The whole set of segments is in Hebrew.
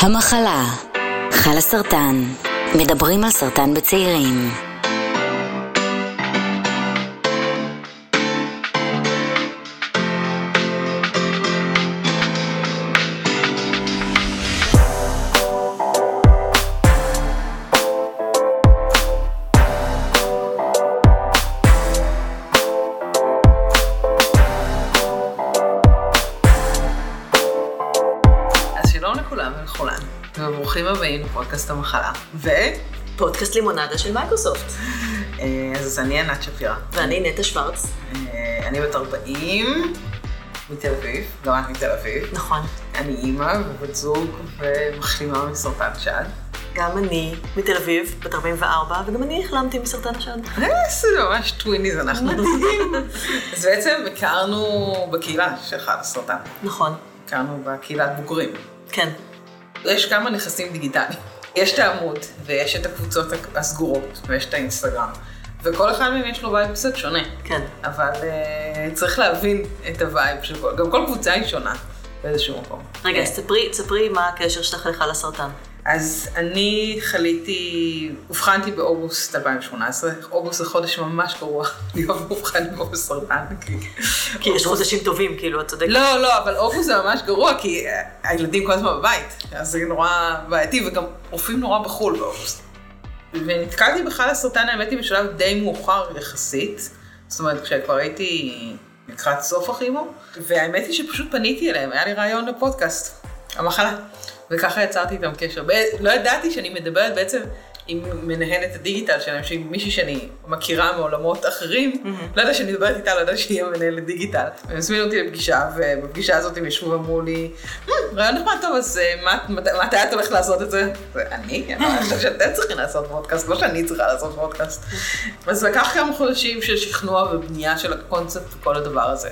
המחלה, חלה סרטן, מדברים על סרטן בצעירים. לפודקאסט המחלה. ו... פודקאסט לימונדה של מייקרוסופט. אה, אז אני ענת שפירא. ואני נטע שוורץ. אה, אני בת 40, מתל אביב, גם את מתל אביב. נכון. אני אימא ובת זוג ומחלימה מסרטן שד. גם אני מתל אביב, בת 44, וגם אני החלמתי מסרטן השד. זה ממש twinnies אנחנו. אז בעצם הכרנו בקהילה של חלאסרטן. נכון. הכרנו בקהילת בוגרים. כן. יש כמה נכסים דיגיטליים. יש את העמוד, ויש את הקבוצות הסגורות, ויש את האינסטגרם. וכל אחד מהם יש לו vibe קצת שונה. כן. אבל אה, צריך להבין את ה vibe של כל, גם כל קבוצה היא שונה באיזשהו מקום. רגע, כן. אז ספרי, ספרי מה הקשר שלך לחלאסרטן. אז אני חליתי, אובחנתי באוגוסט 2018, אוגוסט זה חודש ממש גרוע. להיות מאובחן באוגוסט סרטן. כי יש חודשים טובים, כאילו, את צודקת. לא, לא, אבל אוגוסט זה ממש גרוע, כי אה, הילדים כל הזמן בבית, אז זה נורא בעייתי, וגם רופאים נורא בחו"ל באוגוסט. ונתקלתי בחל הסרטן, האמת היא, בשלב די מאוחר יחסית, זאת אומרת, כשכבר הייתי לקראת סוף הכימו, והאמת היא שפשוט פניתי אליהם, היה לי רעיון לפודקאסט, המחלה, וככה יצרתי איתם קשר. לא ידעתי שאני מדברת בעצם עם מנהלת הדיגיטל שלהם, שהיא מישהי שאני מכירה מעולמות אחרים, לא ידעתי שאני מדברת איתה, לא ידעתי שהיא המנהלת דיגיטל. הם הזמינו אותי לפגישה, ובפגישה הזאת הם ישבו ואמרו לי, "מ, רעיון נחמד טוב, אז אה, מתי את הולכת לעשות את זה? אני? אני חושבת שאתם צריכים לעשות פודקאסט, לא שאני צריכה לעשות פודקאסט. אז לקח כמה חודשים של שכנוע ובנייה של הקונספט וכל הדבר הזה.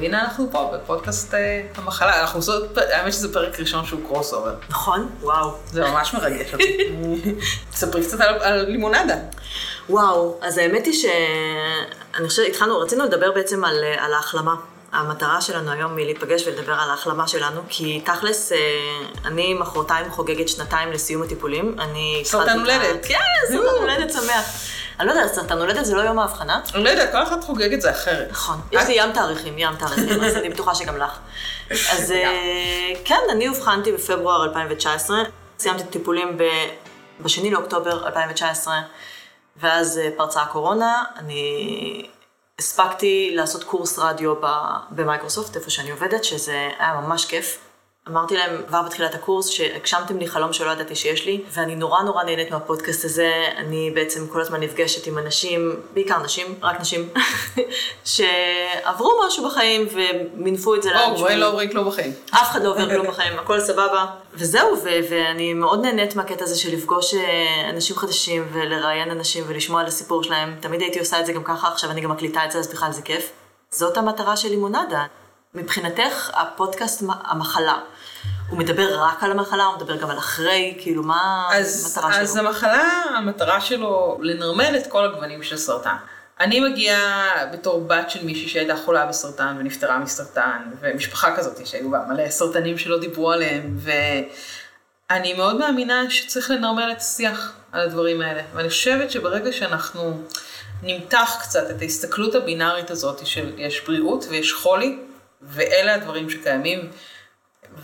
והנה אנחנו פה בפודקאסט אה, המחלה, אנחנו עושות, האמת שזה פרק ראשון שהוא crossover. נכון? וואו. זה ממש מרגש אותי. תספרי קצת על, על לימונדה. וואו, אז האמת היא שאני חושבת, התחלנו, רצינו לדבר בעצם על, אה, על ההחלמה. המטרה שלנו היום היא להיפגש ולדבר על ההחלמה שלנו, כי תכלס, אה, אני מחרתיים חוגגת שנתיים לסיום הטיפולים. אני... סרטן הולדת. כן, סרטן הולדת שמח. אני לא יודעת, סרטן הולדת זה לא יום האבחנה? אני לא יודעת, כל אחד חוגג את זה אחרת. נכון. יש לי ים תאריכים, ים תאריכים, אז אני בטוחה שגם לך. אז אה, כן, אני אובחנתי בפברואר 2019, סיימתי ב- בשני לאוקטובר 2019, ואז אה, פרצה הקורונה, אני הספקתי לעשות קורס רדיו במייקרוסופט, איפה שאני עובדת, שזה היה ממש כיף. אמרתי להם כבר בתחילת הקורס שהגשמתם לי חלום שלא ידעתי שיש לי, ואני נורא נורא נהנית מהפודקאסט הזה. אני בעצם כל הזמן נפגשת עם אנשים, בעיקר נשים, רק נשים, שעברו משהו בחיים ומינפו את זה בואו, לאנשהו. בואי לא עוברי כלום בחיים. אף אחד לא עובר כלום בחיים, הכל סבבה. וזהו, ו- ואני מאוד נהנית מהקטע הזה של לפגוש אה, אנשים חדשים ולראיין אנשים ולשמוע על הסיפור שלהם. תמיד הייתי עושה את זה גם ככה, עכשיו אני גם מקליטה את זה, אז בכלל זה כיף. זאת המטרה של לימונדה. מבחינתך, הפודקאסט המחלה, הוא מדבר רק על המחלה, הוא מדבר גם על אחרי, כאילו, מה אז, המטרה אז שלו? המחלה, המטרה שלו לנרמל את כל הגוונים של סרטן. אני מגיעה בתור בת של מישהי שהייתה חולה בסרטן ונפטרה מסרטן, ומשפחה כזאת שהיו בה מלא סרטנים שלא דיברו עליהם, ואני מאוד מאמינה שצריך לנרמל את השיח על הדברים האלה. ואני חושבת שברגע שאנחנו נמתח קצת את ההסתכלות הבינארית הזאת של יש בריאות ויש חולי, ואלה הדברים שקיימים,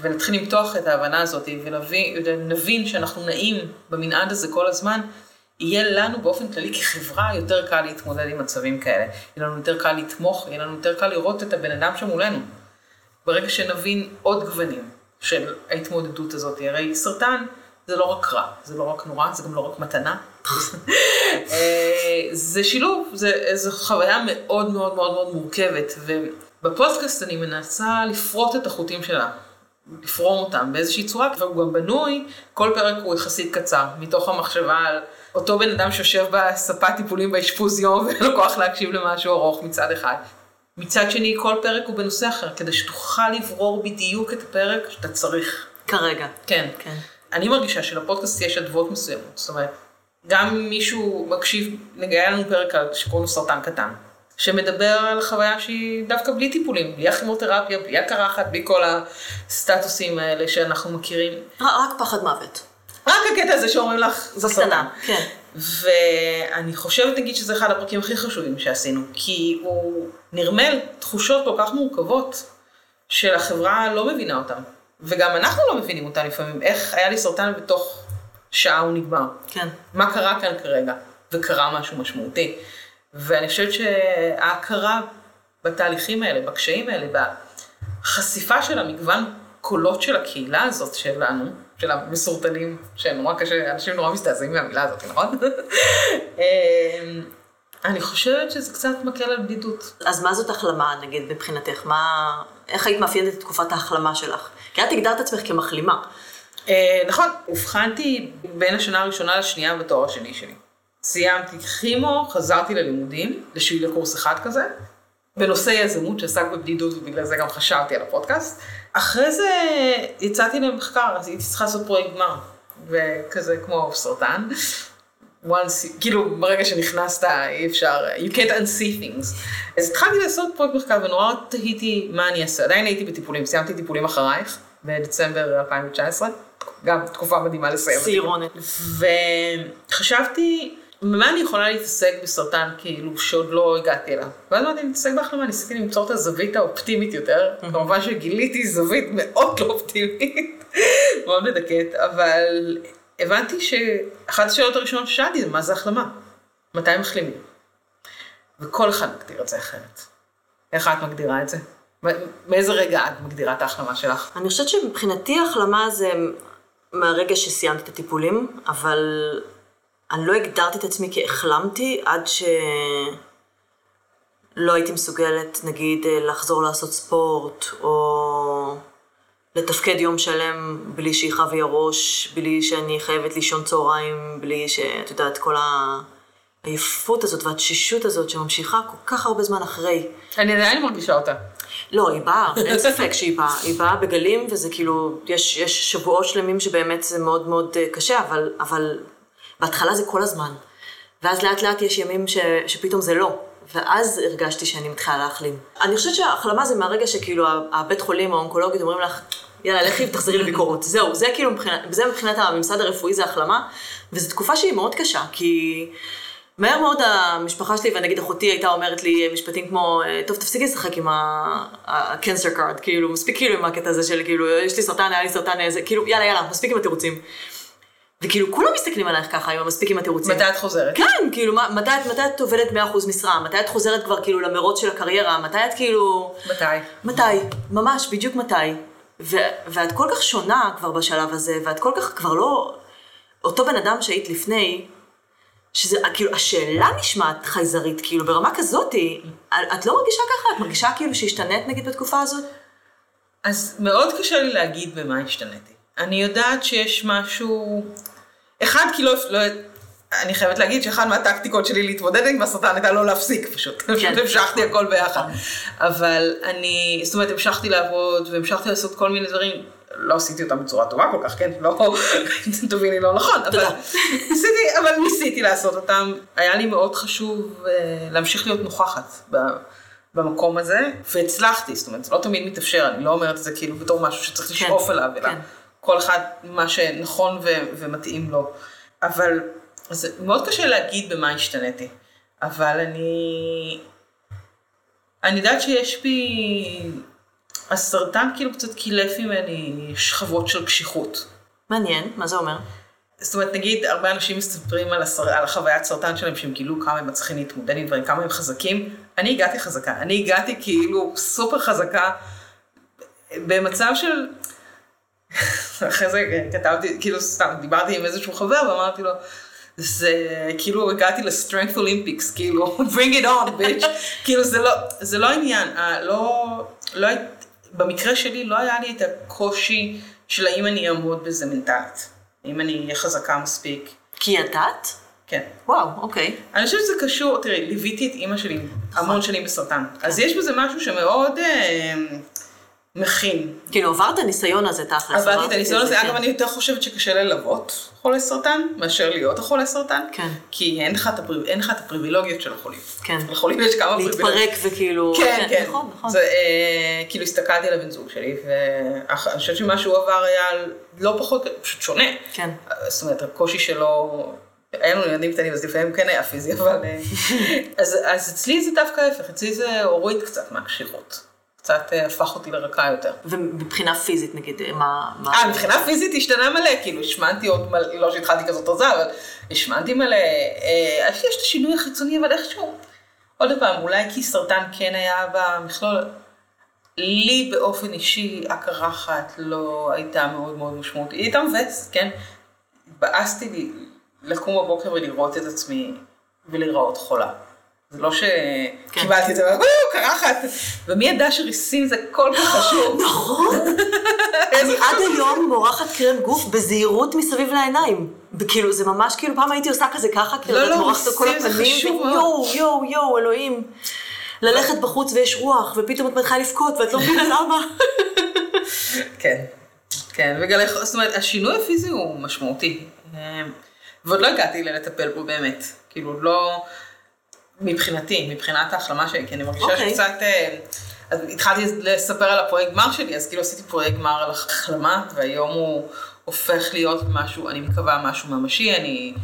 ונתחיל למתוח את ההבנה הזאת ונבין שאנחנו נעים במנעד הזה כל הזמן, יהיה לנו באופן כללי כחברה יותר קל להתמודד עם מצבים כאלה. יהיה לנו יותר קל לתמוך, יהיה לנו יותר קל לראות את הבן אדם שמולנו. ברגע שנבין עוד גוונים של ההתמודדות הזאת, הרי סרטן זה לא רק רע, זה לא רק נורא, זה גם לא רק מתנה. אה, זה שילוב, זה, זו חוויה מאוד מאוד מאוד מאוד מורכבת, ובפודקאסט אני מנסה לפרוט את החוטים שלה, לפרום אותם באיזושהי צורה, והוא גם בנוי, כל פרק הוא יחסית קצר, מתוך המחשבה על אותו בן אדם שיושב בספת טיפולים באשפוז יום ואין לו כוח להקשיב למשהו ארוך מצד אחד. מצד שני, כל פרק הוא בנושא אחר, כדי שתוכל לברור בדיוק את הפרק שאתה צריך. כרגע. כן. כן. אני מרגישה שלפודקאסט יש אדוות מסוימות, זאת אומרת, גם מישהו מקשיב, נגיד, היה לנו פרק שקוראים לו סרטן קטן. שמדבר על חוויה שהיא דווקא בלי טיפולים, בלי הכימותרפיה, בלי הקרחת, בלי כל הסטטוסים האלה שאנחנו מכירים. רק, פחד מוות. רק הקטע הזה שאומרים לך, זה. בקטנה, כן. ואני חושבת, נגיד, שזה אחד הפרקים הכי חשובים שעשינו, כי הוא נרמל תחושות כל כך מורכבות, שהחברה לא מבינה אותן. וגם אנחנו לא מבינים אותן לפעמים, איך היה לי סרטן בתוך שעה הוא נגמר. כן. מה קרה כאן כרגע? וקרה משהו משמעותי. ואני חושבת שההכרה בתהליכים האלה, בקשיים האלה, בחשיפה של המגוון קולות של הקהילה הזאת שלנו, של המסורטנים, שנורא קשה, אנשים נורא מזדעזעים מהמילה הזאת, נכון? אמ, אני חושבת שזה קצת מקל על בדידות. אז מה זאת החלמה, נגיד, מבחינתך? מה... איך היית מאפיינת את תקופת ההחלמה שלך? כי את הגדרת עצמך כמחלימה. אה, נכון, אובחנתי בין השנה הראשונה לשנייה בתואר השני שלי. סיימתי כימו, חזרתי ללימודים, לשביל לקורס אחד כזה, בנושא יזמות שעסק בבדידות ובגלל זה גם חשבתי על הפודקאסט. אחרי זה יצאתי למחקר, אז הייתי צריכה לעשות פרויקט גמר, וכזה כמו סרטן. once, כאילו ברגע שנכנסת אי אפשר, you can't unsee things. אז התחלתי לעשות פרויקט מחקר ונורא תהיתי מה אני אעשה, עדיין הייתי בטיפולים, סיימתי טיפולים אחרייך בדצמבר 2019, גם תקופה מדהימה לסיים. סירונת. וחשבתי, במה אני יכולה להתעסק בסרטן כאילו שעוד לא הגעתי אליו? ואז אמרתי, אני מתעסק בהחלמה, ניסיתי למצוא את הזווית האופטימית יותר, כמובן שגיליתי זווית מאוד לא אופטימית, מאוד מדכאת, אבל הבנתי שאחת השאלות הראשונות ששאלתי זה מה זה החלמה? מתי מחלימים? וכל אחד מגדיר את זה אחרת. איך את מגדירה את זה? מאיזה רגע את מגדירה את ההחלמה שלך? אני חושבת שמבחינתי החלמה זה מהרגע שסיימתי את הטיפולים, אבל אני לא הגדרתי את עצמי כהחלמתי עד שלא הייתי מסוגלת, נגיד, לחזור לעשות ספורט, או לתפקד יום שלם בלי שיכאב לי הראש, בלי שאני חייבת לישון צהריים, בלי שאת יודעת, כל העייפות הזאת והתשישות הזאת שממשיכה כל כך הרבה זמן אחרי. אני עדיין מרגישה אותה. לא, היא באה, אין ספק שהיא באה. היא באה בגלים, וזה כאילו, יש, יש שבועות שלמים שבאמת זה מאוד מאוד אה, קשה, אבל, אבל בהתחלה זה כל הזמן. ואז לאט לאט יש ימים ש, שפתאום זה לא. ואז הרגשתי שאני מתחילה להחלים. אני חושבת שההחלמה זה מהרגע שכאילו הבית חולים או האונקולוגית אומרים לך, יאללה, לכי ותחזרי לביקורות. זהו, זה כאילו מבחינת, זה מבחינת הממסד הרפואי זה החלמה, וזו תקופה שהיא מאוד קשה, כי מהר מאוד המשפחה שלי, ונגיד אחותי הייתה אומרת לי משפטים כמו, טוב, תפסיקי לשחק עם ה-cancer card, כאילו, מספיק כאילו עם הקטע הזה של כאילו, יש לי סרטן, היה לי סרטן, איזה, כאילו, יאללה, יאללה, מספיק עם התירוצים. וכאילו כולם מסתכלים עלייך ככה עם המספיק עם התירוצים. מתי את חוזרת? כן, כאילו, מתי, מתי את עובדת 100% משרה? מתי את חוזרת כבר כאילו למרוץ של הקריירה? מתי את כאילו... מתי? מתי, ממש, בדיוק מתי. ו- ואת כל כך שונה כבר בשלב הזה, ואת כל כך כבר לא... אותו בן אדם שהיית לפני, שזה, כאילו, השאלה נשמעת חייזרית, כאילו, ברמה כזאתי, את לא מרגישה ככה? את מרגישה כאילו שהשתנית נגיד בתקופה הזאת? אז מאוד קשה לי להגיד במה השתניתי. אני יודעת שיש משהו... אחד, כי לא... לא... אני חייבת להגיד שאחת מהטקטיקות שלי להתמודד עם הסרטן הייתה לא להפסיק פשוט. כן. פשוט המשכתי הכל ביחד. אבל אני, זאת אומרת, המשכתי לעבוד והמשכתי לעשות כל מיני דברים. לא עשיתי אותם בצורה טובה כל כך, כן? לא, תביני לא נכון, אבל ניסיתי, אבל ניסיתי לעשות אותם. היה לי מאוד חשוב להמשיך להיות נוכחת במקום הזה, והצלחתי, זאת אומרת, זה לא תמיד מתאפשר, אני לא אומרת את זה כאילו בתור משהו שצריך לשאוף אליו, אלא כל אחד מה שנכון ומתאים לו. אבל זה מאוד קשה להגיד במה השתניתי, אבל אני... אני יודעת שיש בי... הסרטן כאילו קצת קילף ממני שכבות של קשיחות. מעניין, מה זה אומר? זאת אומרת, נגיד, הרבה אנשים מספרים על, הסר... על החוויית סרטן שלהם, שהם גילו כמה הם מצליחים להתמודד עם דברים, כמה הם חזקים. אני הגעתי חזקה, אני הגעתי כאילו סופר חזקה, במצב של... אחרי זה כתבתי, כאילו סתם, דיברתי עם איזשהו חבר ואמרתי לו, זה כאילו הגעתי ל strength Olympics, כאילו, bring it on, bitch. כאילו זה לא, זה לא עניין, לא, לא, במקרה שלי לא היה לי את הקושי של האם אני אעמוד בזה מנטלית, האם אני אהיה חזקה מספיק. כי ידעת? כן. וואו, אוקיי. אני חושבת שזה קשור, תראי, ליוויתי את אימא שלי המון שנים בסרטן, אז יש בזה משהו שמאוד... מכין. כאילו, עברת ניסיון הזה תכלס. עברתי את הניסיון הזה, כן. אגב, אני יותר חושבת שקשה ללוות חולי סרטן, מאשר להיות החולה סרטן. כן. כי אין לך את הפריב- אין לך את הפריבילוגיות של החולים. כן. לחולים יש כמה פריבילוגיות. להתפרק וכאילו... כן, כן. נכון, נכון. זה, אה, כאילו הסתכלתי על הבן זוג שלי, ואני חושבת שמה שהוא עבר היה לא פחות, פשוט שונה. כן. זאת אומרת, הקושי שלו, היה לנו ילדים קטנים, אז לפעמים כן היה פיזי, אבל... אה, אז, אז אצלי זה דווקא ההפך, אצלי זה הוריד קצת מהקשיחות. קצת אה, הפך אותי לרכה יותר. ומבחינה פיזית, נגיד, מה... מה- אה, מבחינה פיזית השתנה מלא, כאילו השמנתי עוד מלא, לא שהתחלתי כזאת רזה, אבל השמנתי מלא, אה, יש את השינוי החיצוני, אבל איכשהו, עוד פעם, אולי כי סרטן כן היה במכלול, לי באופן אישי הקרחת לא הייתה מאוד מאוד משמעותית, היא הייתה מבאסת, כן? התבאסתי לקום בבוקר ולראות את עצמי ולהיראות חולה. זה לא שקיבלתי את זה, קרחת, ומי ידע שריסים זה כל כך חשוב. נכון. אני עד היום מורחת קרם גוף בזהירות מסביב לעיניים. כאילו, זה ממש כאילו, פעם הייתי עושה כזה ככה, כאילו, לא, את לא, מורחת כל הפנים. יואו, יואו, יואו, אלוהים. ללכת בחוץ ויש רוח, ופתאום את מתחילה לבכות, ואת לא מבינה למה. כן, כן, וגלי, זאת אומרת, השינוי הפיזי הוא משמעותי. אה, ועוד לא הגעתי ללטפל בו באמת. כאילו, לא, מבחינתי, מבחינת ההחלמה שלי, כי אני מרגישה אוקיי. שקצת, אה, אז התחלתי לספר על הפרויקט גמר שלי, אז כאילו עשיתי פרויקט גמר על החלמה, והיום הוא הופך להיות משהו, אני מקווה משהו ממשי, אני...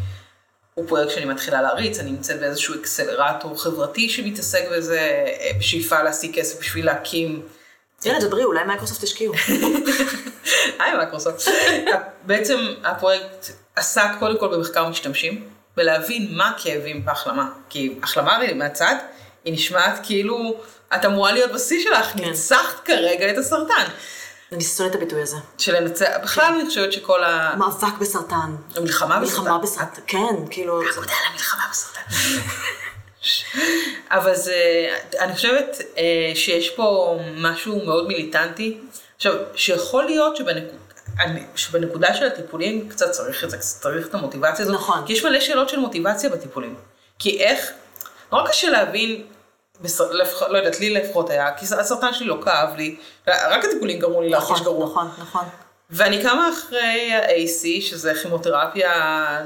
הוא פרויקט שאני מתחילה להריץ, אני נמצאת באיזשהו אקסלרטור חברתי שמתעסק בזה, אה, בשאיפה להשיג כסף בשביל להקים יאללה, דברי, אולי מייקרוסופט ישקיעו. היי מייקרוסופט. בעצם הפרויקט עסק קודם כל במחקר משתמשים, ולהבין מה הכאבים בהחלמה. כי החלמה מהצד, היא נשמעת כאילו את אמורה להיות בשיא שלך, כן. ניצחת כרגע את הסרטן. אני שונאת את הביטוי הזה. שלנצח, בכלל אני חושבת שכל ה... מאבק בסרטן. המלחמה בסרטן. מלחמה בסרטן. כן, כאילו... יודע על המלחמה בסרטן. אבל זה, אני חושבת אה, שיש פה משהו מאוד מיליטנטי. עכשיו, שיכול להיות שבנק... אני- שבנקודה של הטיפולים קצת צריך את זה, קצת צריך את המוטיבציה הזאת. נכון. כי יש מלא שאלות של מוטיבציה בטיפולים. כי איך, נורא קשה להבין, לפח, לא יודעת, לי לפחות היה, כי הסרטן שלי לא כאב לי, רק הטיפולים גרמו לי להרגיש נכון, גרוע. נכון, נכון. ואני קמה אחרי ה-AC, שזה כימותרפיה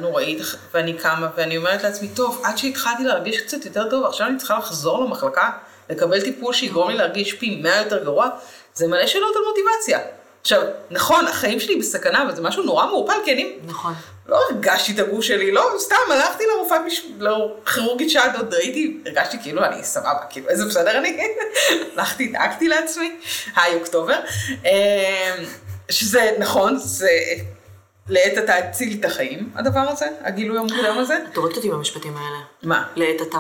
נוראית, ואני קמה ואני אומרת לעצמי, טוב, עד שהתחלתי להרגיש קצת יותר טוב, עכשיו אני צריכה לחזור למחלקה, לקבל טיפול שיגרום לי להרגיש פי מאה יותר גרוע, זה מלא שאלות על מוטיבציה. עכשיו, נכון, החיים שלי בסכנה, אבל זה משהו נורא מעורפל, כי אני נכון. לא הרגשתי את הגוף שלי, לא, סתם הלכתי לרופאת, מש... לכירורגית שד, עוד ראיתי, הרגשתי כאילו אני סבבה, כאילו איזה בסדר אני, הלכתי, דאגתי לעצמי, היי אוקטובר, אמ, שזה נכון, זה לעת עתה הציל את החיים, הדבר הזה, הגילוי המוקדם הזה. את הורגת אותי במשפטים האלה. מה? לעת עתה.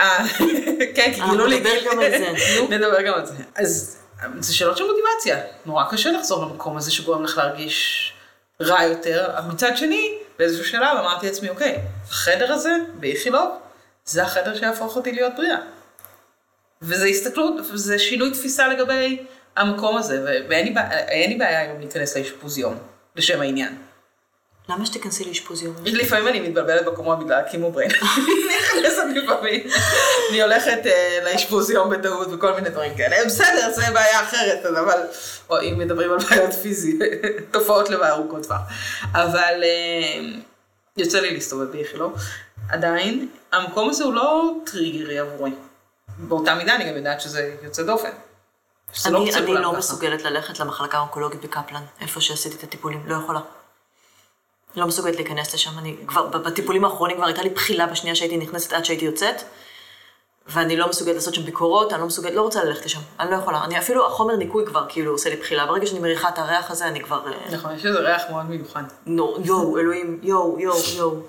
אה, כן, כי גילו לי, נדבר גם על זה. נדבר גם על זה. אז זה שאלות של מוטיבציה, נורא קשה לחזור למקום הזה שגורם לך להרגיש רע יותר, מצד שני, באיזשהו שלב אמרתי לעצמי, אוקיי, החדר הזה, באיכילוב, זה החדר שיהפוך אותי להיות בריאה. וזה הסתכלות, זה שינוי תפיסה לגבי המקום הזה, ואין לי לי בעיה היום להיכנס לאשפוז יום, לשם העניין. למה שתיכנסי לאשפוז יום? לפעמים אני מתבלבלת בקומה בגלל הקימו בריין. אני נכנסת לפעמים. אני הולכת אה, לאשפוז יום בטעות וכל מיני דברים כאלה. בסדר, זה בעיה אחרת, אבל... או אם מדברים על בעיות פיזיות, תופעות לוואי ארוכות טווח. אבל אה, יוצא לי להסתובב באיכילוב. עדיין, המקום הזה הוא לא טריגרי עבורי. באותה מידה אני גם יודעת שזה יוצא דופן. שזה אני, לא. מסוגלת ללכת למחלקה האונקולוגית בקפלן, איפה שעשיתי את הטיפולים, לא יכולה. לא מסוגלת להיכנס לשם, אני כבר, בטיפולים האחרונים כבר הייתה לי בחילה בשנייה שהייתי נכנסת עד שהייתי יוצאת, ואני לא מסוגלת לעשות שם ביקורות, אני לא מסוגלת, לא רוצה ללכת לשם, אני לא יכולה. אני אפילו, החומר ניקוי כבר כאילו עושה לי בחילה, ברגע שאני מריחה את הריח הזה, אני כבר... אה, נכון, יש איזה ריח מאוד מיוחד. נו, יואו, אלוהים, יואו, יואו, יואו.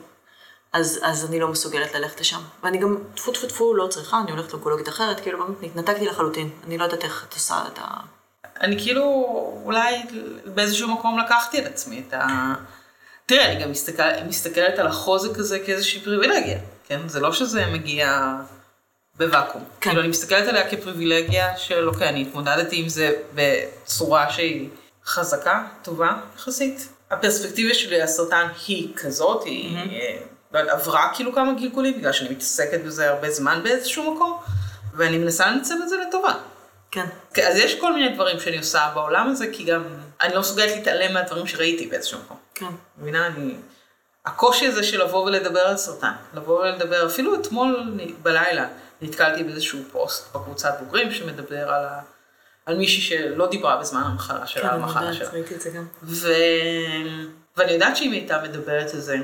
אז, אז אני לא מסוגלת ללכת לשם. ואני גם, טפו טפו טפו, לא צריכה, אני הולכת לאונקולוגית אחרת, כאילו באמת נתנתקתי לחלוטין. אני לא יודעת איך את עושה את ה... אני כאילו, אולי באיזשהו מקום לקחתי על עצמי את ה... תראה, אני גם מסתכל, מסתכלת על החוזק הזה כאיזושהי פריבילגיה, כן? זה לא שזה מגיע בוואקום. כן. כאילו, אני מסתכלת עליה כפריבילגיה של, אוקיי, אני התמודדתי עם זה בצורה שהיא חזקה, טובה, יחסית. הפרספקטיבה שלי לסרטן היא כזאת, היא לא יודעת, עברה כאילו כמה גלגולים, בגלל שאני מתעסקת בזה הרבה זמן באיזשהו מקום, ואני מנסה לנצל את זה לטובה. כן. כן, אז יש כל מיני דברים שאני עושה בעולם הזה, כי גם אני לא מסוגלת להתעלם מהדברים שראיתי באיזשהו מקום. כן. מבינה? אני... הקושי הזה של לבוא ולדבר על סרטן, לבוא ולדבר, אפילו אתמול בלילה נתקלתי באיזשהו פוסט בקבוצת בוגרים שמדבר על, ה... על מישהי שלא דיברה בזמן המחלה שלה, כן, על אני המחלה יודעת, שלה. ראיתי את זה גם. ו... ואני יודעת שאם היא הייתה מדברת על זה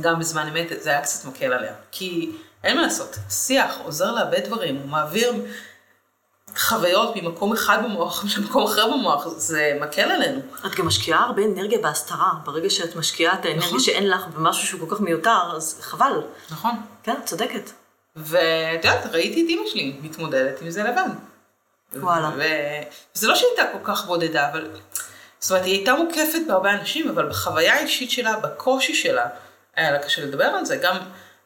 גם בזמן אמת, זה היה קצת מקל עליה. כי אין מה לעשות, שיח עוזר להרבה דברים, הוא מעביר חוויות ממקום אחד במוח למקום אחר במוח, זה מקל עלינו. את גם משקיעה הרבה אנרגיה בהסתרה. ברגע שאת משקיעה את האנרגיה נכון. שאין לך במשהו שהוא כל כך מיותר, אז חבל. נכון. כן, צודקת. ואת יודעת, ראיתי את אימא שלי מתמודדת עם זה לבד. וואלה. וזה לא שהיא הייתה כל כך בודדה, אבל... זאת אומרת, היא הייתה מוקפת בהרבה אנשים, אבל בחוויה האישית שלה, בקושי שלה, היה לה קשה לדבר על זה. גם,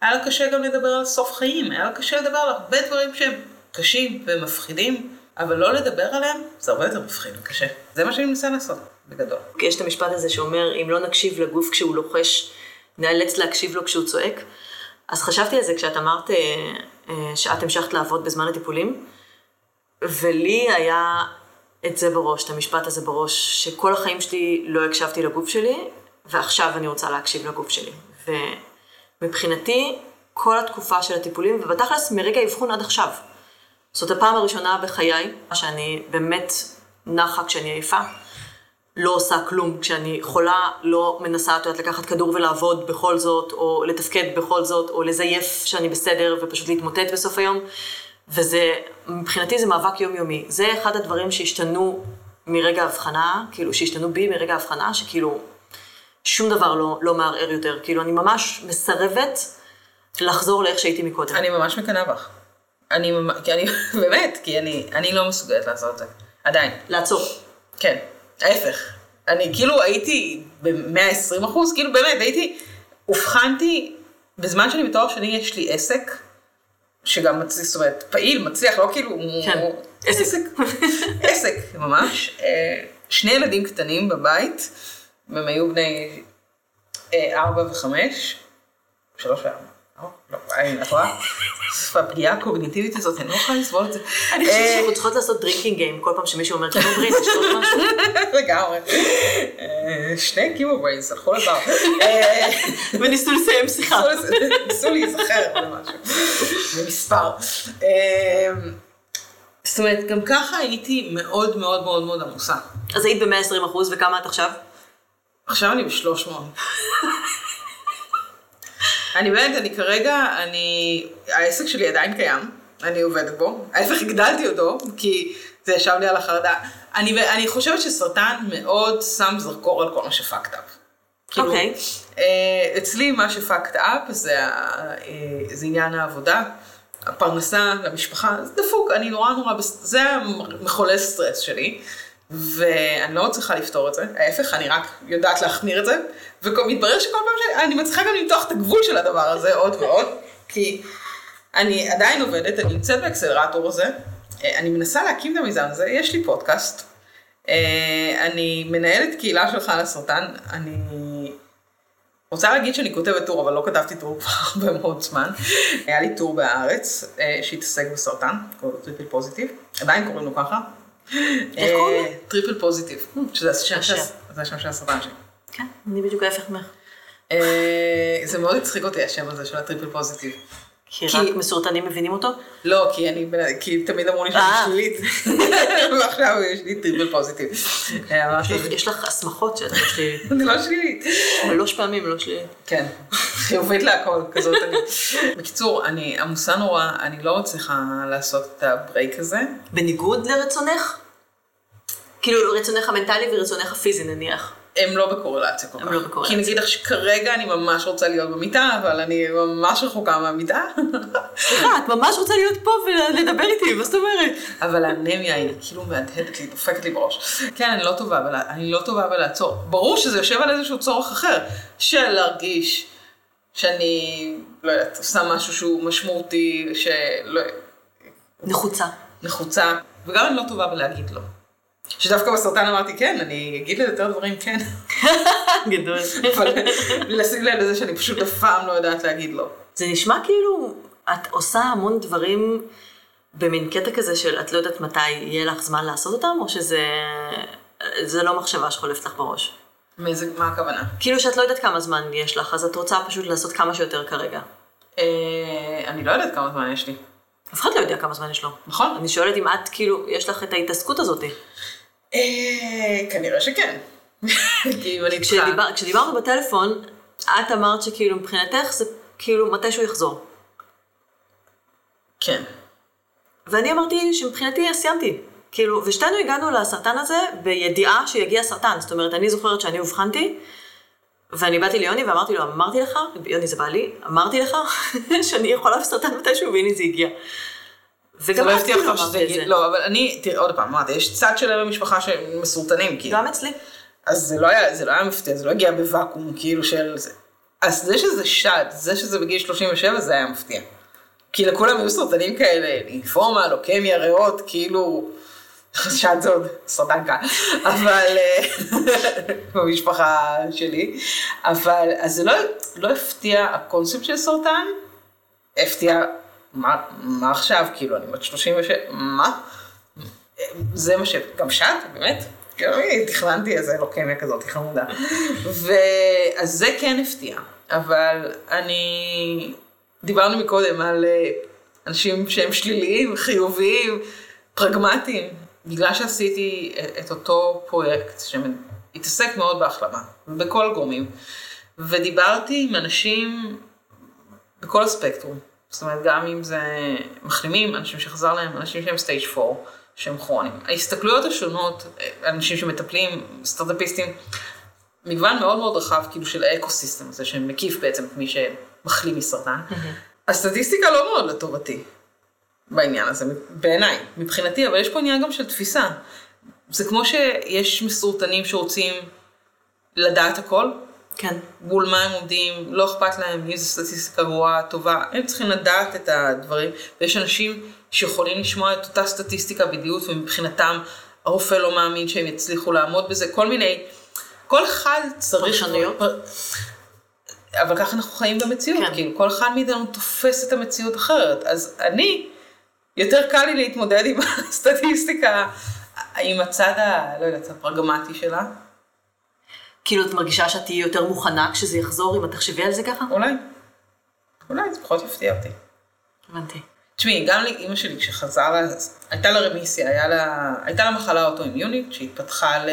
היה לה קשה גם לדבר על סוף חיים, היה לה קשה לדבר על הרבה דברים שהם קשים ומפחידים, אבל לא לדבר עליהם, זה הרבה יותר מפחיד וקשה. זה מה שאני מנסה לעשות, בגדול. יש את המשפט הזה שאומר, אם לא נקשיב לגוף כשהוא לוחש, נאלץ להקשיב לו כשהוא צועק. אז חשבתי על זה כשאת אמרת אה, אה, שאת המשכת לעבוד בזמן הטיפולים, ולי היה את זה בראש, את המשפט הזה בראש, שכל החיים שלי לא הקשבתי לגוף שלי, ועכשיו אני רוצה להקשיב לגוף שלי. ומבחינתי, כל התקופה של הטיפולים, ובתכלס מרגע האבחון עד עכשיו. זאת הפעם הראשונה בחיי שאני באמת נחה כשאני עייפה. לא עושה כלום כשאני חולה, לא מנסה, את יודעת, לקחת כדור ולעבוד בכל זאת, או לתפקד בכל זאת, או לזייף שאני בסדר ופשוט להתמוטט בסוף היום. וזה, מבחינתי זה מאבק יומיומי. זה אחד הדברים שהשתנו מרגע ההבחנה, כאילו, שהשתנו בי מרגע ההבחנה, שכאילו, שום דבר לא, לא מערער יותר. כאילו, אני ממש מסרבת לחזור לאיך שהייתי מקודם. אני ממש מקנאה בך. אני כי אני, באמת, כי אני, אני לא מסוגלת לעשות את זה. עדיין. לעצור. כן, ההפך. אני כאילו הייתי ב-120 אחוז, כאילו באמת הייתי, אובחנתי, בזמן שאני בתואר שני יש לי עסק, שגם מצליח, זאת אומרת, פעיל, מצליח, לא כאילו, כן, הוא- עסק. עסק, עסק, ממש. אה, שני ילדים קטנים בבית, והם היו בני אה, ארבע וחמש, שלוש וארבע. אין, את רואה? הפגיעה הקוגניטיבית הזאת, אני לא יכולה לסבול את זה. אני חושבת אה, שאנחנו צריכות לעשות drinking game, כל פעם שמישהו אומר, ברית, יש עוד משהו? לגמרי. אה, שני chemo brains הלכו לבר. אה, וניסו לסיים שיחה. ניסו- להיזכר במשהו. במספר. זאת אומרת, גם ככה הייתי מאוד מאוד מאוד מאוד עמוסה. אז היית ב-120 אחוז, וכמה את עכשיו? עכשיו אני בשלוש מאות. אני באמת, אני כרגע, אני, העסק שלי עדיין קיים, אני עובדת בו, ההפך הגדלתי אותו, כי זה ישב לי על החרדה. אני, אני חושבת שסרטן מאוד שם זרקור על כל מה שפאקד אפ. אוקיי. אה, אצלי מה שפאקד אפ זה, אה, זה עניין העבודה, הפרנסה למשפחה, זה דפוק, אני נורא נורא, זה המחולל סטרס שלי, ואני לא מצליחה לפתור את זה, ההפך, אני רק יודעת להחמיר את זה, ומתברר שכל פעם שאני מצליחה גם למתוח את הגבול של הדבר הזה עוד ועוד, כי אני עדיין עובדת, אני נמצאת באקסלרטור הזה, אה, אני מנסה להקים את המיזם הזה, יש לי פודקאסט, אה, אני מנהלת קהילה של חנה סרטן, אני רוצה להגיד שאני כותבת טור, אבל לא כתבתי טור כבר הרבה מאוד זמן. היה לי טור בהארץ אה, שהתעסק בסרטן, קוראים לו triple positive, עדיין קוראים לו ככה. איך קוראים לו? אה, triple positive, שזה השם השם. של- זה השם של הסרטן שלי. כן, אני בדיוק ההפך ממך. אה, זה מאוד הצחיק אותי השם הזה של ה triple positive. כי כי- רק מסורטנים מבינים אותו? לא, כי אני, כי תמיד אמרו לי שאני אה. שלילית, ועכשיו יש לי triple positive. אה, אמרתי, יש לך הסמכות שאת לא שלילית. אני לא שלילית. שלוש פעמים לא שלילית. כן, חיובית להכל, כזאת אני. בקיצור, אני עמוסה נורא, אני לא מצליחה לעשות את הברייק הזה. בניגוד לרצונך? כאילו רצונך המנטלי ורצונך הפיזי נניח. הם לא בקורלציה כל כך. הם לא בקורלציה. כי נגיד לך שכרגע אני ממש רוצה להיות במיטה, אבל אני ממש רחוקה מהמיטה. סליחה, את ממש רוצה להיות פה ולדבר איתי, מה זאת אומרת? אבל האנמיה היא כאילו מהדהדת לי, דופקת לי בראש. כן, אני לא טובה, בלה, אני לא טובה בלעצור. ברור שזה יושב על איזשהו צורך אחר, של להרגיש שאני, לא יודעת, עושה משהו שהוא משמעותי, שלא... נחוצה. נחוצה, וגם אני לא טובה בלהגיד לא. שדווקא בסרטן אמרתי כן, אני אגיד ליותר דברים כן, גדול. אבל לשים לב לזה שאני פשוט אף פעם לא יודעת להגיד לא. זה נשמע כאילו את עושה המון דברים במין קטע כזה של את לא יודעת מתי יהיה לך זמן לעשות אותם, או שזה זה לא מחשבה שחולפת לך בראש? מאיזה, מה הכוונה? כאילו שאת לא יודעת כמה זמן יש לך, אז את רוצה פשוט לעשות כמה שיותר כרגע. אה, אני לא יודעת כמה זמן יש לי. אף אחד לא יודע כמה זמן יש לו. נכון. אני שואלת אם את, כאילו, יש לך את ההתעסקות הזאת. אה, כנראה שכן. כשדיבר, כשדיברנו בטלפון, את אמרת שכאילו מבחינתך זה כאילו מתי שהוא יחזור. כן. ואני אמרתי שמבחינתי סיימתי. כאילו, ושתינו הגענו לסרטן הזה בידיעה שיגיע סרטן. זאת אומרת, אני זוכרת שאני אובחנתי, ואני באתי ליוני ואמרתי לו, אמרתי לך, יוני זה בעלי, אמרתי לך שאני יכולה בסרטן מתישהו, והנה זה הגיע. זה וגם לא הבטיח לך שזה יגיד. לא, אבל אני, תראה, עוד פעם, אמרתי, יש צד שלהם במשפחה שהם מסורטנים, כאילו. גם אצלי. אז זה לא היה, זה לא היה מפתיע, זה לא הגיע בוואקום, כאילו של זה. אז זה שזה שד, זה שזה בגיל 37, זה היה מפתיע. כי לכולם היו סרטנים כאלה, לימפומה, לוקמיה, ריאות, כאילו, שד זה עוד סרטן קל, אבל, אה, במשפחה שלי, אבל, אז זה לא, לא הפתיע, הקונספט של סרטן, הפתיע, מה, מה עכשיו, כאילו, אני בת 37, מה? זה מה ש... גם שאת, באמת? כאילו, אני תכננתי איזה לוקמיה כזאת, חמודה. ואז זה כן הפתיע, אבל אני... דיברנו מקודם על אה, אנשים שהם שליליים, חיוביים, פרגמטיים. בגלל שעשיתי את אותו פרויקט שהתעסק מאוד בהחלמה, בכל הגורמים, ודיברתי עם אנשים בכל הספקטרום. זאת אומרת, גם אם זה מחלימים, אנשים שחזר להם, אנשים שהם סטייג' 4, שהם כרוניים. ההסתכלויות השונות, אנשים שמטפלים, סטארט-אפיסטים, מגוון מאוד מאוד רחב, כאילו, של האקו-סיסטם הזה, שמקיף בעצם את מי שמחלים מסרטן. הסטטיסטיקה לא מאוד לטובתי בעניין הזה, בעיניי, מבחינתי, אבל יש פה עניין גם של תפיסה. זה כמו שיש מסורטנים שרוצים לדעת הכל, כן. מול מה הם עומדים, לא אכפת להם אם זו סטטיסטיקה גרועה, טובה, הם צריכים לדעת את הדברים, ויש אנשים שיכולים לשמוע את אותה סטטיסטיקה בדיוק, ומבחינתם הרופא לא מאמין שהם יצליחו לעמוד בזה, כל מיני, כל אחד צריך... פרשנויות. אבל ככה אנחנו חיים במציאות, כן. כאילו כל אחד מאיתנו תופס את המציאות אחרת, אז אני, יותר קל לי להתמודד עם הסטטיסטיקה, עם הצד ה... לא יודעת, הפרגמטי שלה, כאילו, את מרגישה שאת תהיי יותר מוכנה כשזה יחזור, אם את תחשבי על זה ככה? אולי, אולי זה פחות יפתיע אותי. הבנתי. תשמעי, גם לאימא שלי כשחזר לה, הייתה לה רמיסיה, היה לה, הייתה לה מחלה אוטואימיונית שהתפתחה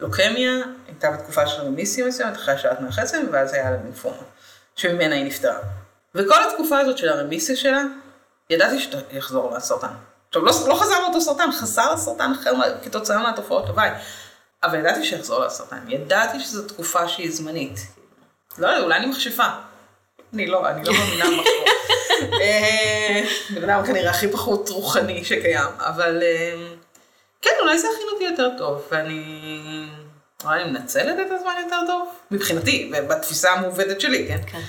ללוקמיה, הייתה בתקופה של רמיסיה מסוימת, אחרי השעת מהחצם, ואז היה לה לימפומה, שממנה היא נפטרה. וכל התקופה הזאת של הרמיסיה שלה, ידעתי שיחזור לה סרטן. עכשיו, לא, לא חזר לאותו סרטן, חזר לסרטן אחר כתוצאה מהתופעות לוואי. אבל ידעתי שיחזור לה סרטן, ידעתי שזו תקופה שהיא זמנית. לא יודע, אולי אני מכשפה. אני לא, אני לא מאמינה במחור. אה, בן אדם כנראה הכי פחות רוחני שקיים, אבל אה, כן, אולי זה הכין אותי יותר טוב, ואני אולי אני מנצלת את הזמן יותר טוב, מבחינתי, בתפיסה המעוותת שלי, כן? כן.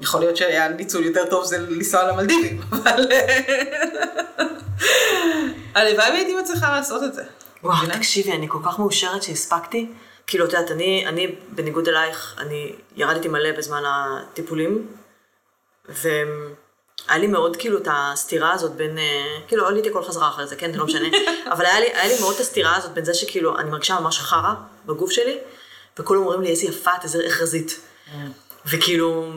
יכול להיות שהיה ניצול יותר טוב זה לנסוע למלדיבים, אבל הלוואי והייתי מצליחה לעשות את זה. וואו? תקשיבי, אני כל כך מאושרת שהספקתי. כאילו, את יודעת, אני, אני, בניגוד אלייך, אני ירדתי מלא בזמן הטיפולים, והיה לי מאוד כאילו את הסתירה הזאת בין, אה, כאילו, עליתי כל חזרה אחרי זה, כן, זה לא משנה, אבל היה לי, היה לי מאוד את הסתירה הזאת בין זה שכאילו, אני מרגישה ממש חרא בגוף שלי, וכולם אומרים לי, איזה יפה, את, איזה רזית. וכאילו,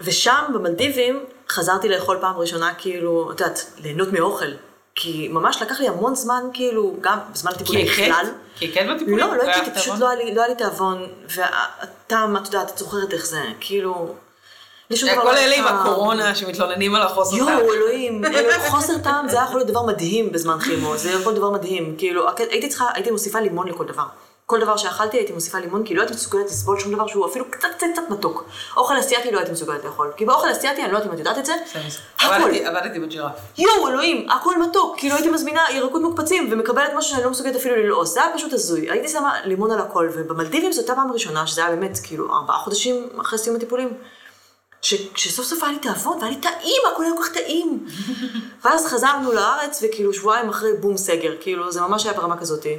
ושם, במלדיבים, חזרתי לאכול פעם ראשונה, כאילו, את יודעת, ליהנות מאוכל. כי ממש לקח לי המון זמן, כאילו, גם בזמן הטיפולים בכלל. כי הקאת בטיפולים? לא, לא היה הייתי, לך פשוט? לא היה לי- לא היה לי תיאבון, והטעם, את יודעת, את זוכרת איך זה, כאילו... דבר כל לא אלה עם. הקורונה שמתלוננים על החוסר טעם. יואו, אלוהים, חוסר טעם זה היה יכול להיות דבר מדהים בזמן חימו, זה יכול להיות דבר מדהים. כאילו, הייתי צריכה, הייתי מוסיפה לימון לכל דבר. כל דבר שאכלתי הייתי מוסיפה לימון, כי לא הייתי מסוגלת לסבול שום דבר שהוא אפילו קצת קצת קצת מתוק. אוכל אסיאתי לא הייתי מסוגלת לאכול. כי באוכל אסיאתי, אני לא יודעת אם את יודעת את זה, הכל. עבדתי- בג'ירף. יואו, אלוהים, הכל מתוק. כאילו הייתי מזמינה ירקות מוקפצים ומקבלת משהו שאני לא מסוגלת אפילו ללעוס. זה היה פשוט הזוי. הייתי שמה לימון על הכל, ובמלדיבים זו הייתה פעם ראשונה, שזה היה באמת, כאילו, ארבעה חודשים אחרי סיום הטיפולים. ש- שסוף סוף היה לי תיאבון, והיה לי טעים, הכל היה כל כך טעים. ואז חזרנו לארץ, וכאילו שבועיים אחרי בום סגר, כאילו, זה ממש היה ברמה כזאתי.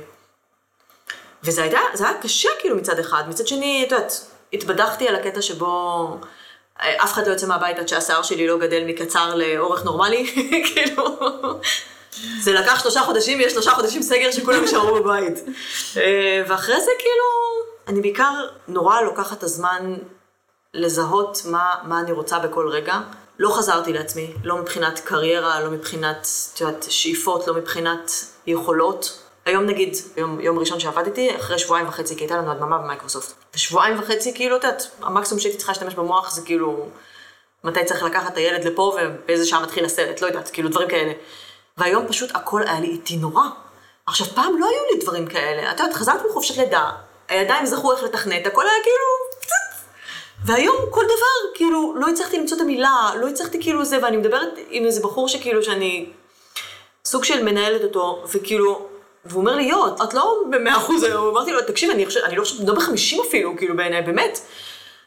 וזה היה, זה היה קשה כאילו מצד אחד, מצד שני, את יודעת, התבדחתי על הקטע שבו אף אחד לא יוצא מהבית עד שהשיער שלי לא גדל מקצר לאורך נורמלי, כאילו... זה לקח שלושה חודשים, יש שלושה חודשים סגר שכולם יישארו בבית. אה, ואחרי זה כאילו, אני בעיקר נורא לוקחת את הזמן לזהות מה, מה אני רוצה בכל רגע. לא חזרתי לעצמי, לא מבחינת קריירה, לא מבחינת, את יודעת, שאיפות, לא מבחינת יכולות. היום נגיד, יום, יום ראשון שעבדתי, אחרי שבועיים וחצי, כי הייתה לנו הדממה במייקרוסופט. בשבועיים וחצי, כאילו, את יודעת, המקסימום שהייתי צריכה להשתמש במוח זה כאילו, מתי צריך לקחת את הילד לפה ובאיזה שעה מתחיל הסרט, לא יודעת, כאילו, דברים כאלה. והיום פשוט הכל היה לי איטי נורא. עכשיו, פעם לא היו לי דברים כאלה. את יודעת, חזרתי מחופשת לידה, הידיים זכו איך לתכנת, הכל היה כאילו... והיום כל דבר, כאילו, לא הצלחתי למצוא את המילה, לא הצלחתי כאילו זה, ואני מדברת עם איזה בחור שכאילו, שאני סוג של מנהלת אותו, וכאילו, והוא אומר לי, יו, את לא במאה אחוז היום, אמרתי לו, תקשיב, אני, חושב, אני לא חושבת, לא בחמישים אפילו, כאילו, בעיניי, באמת.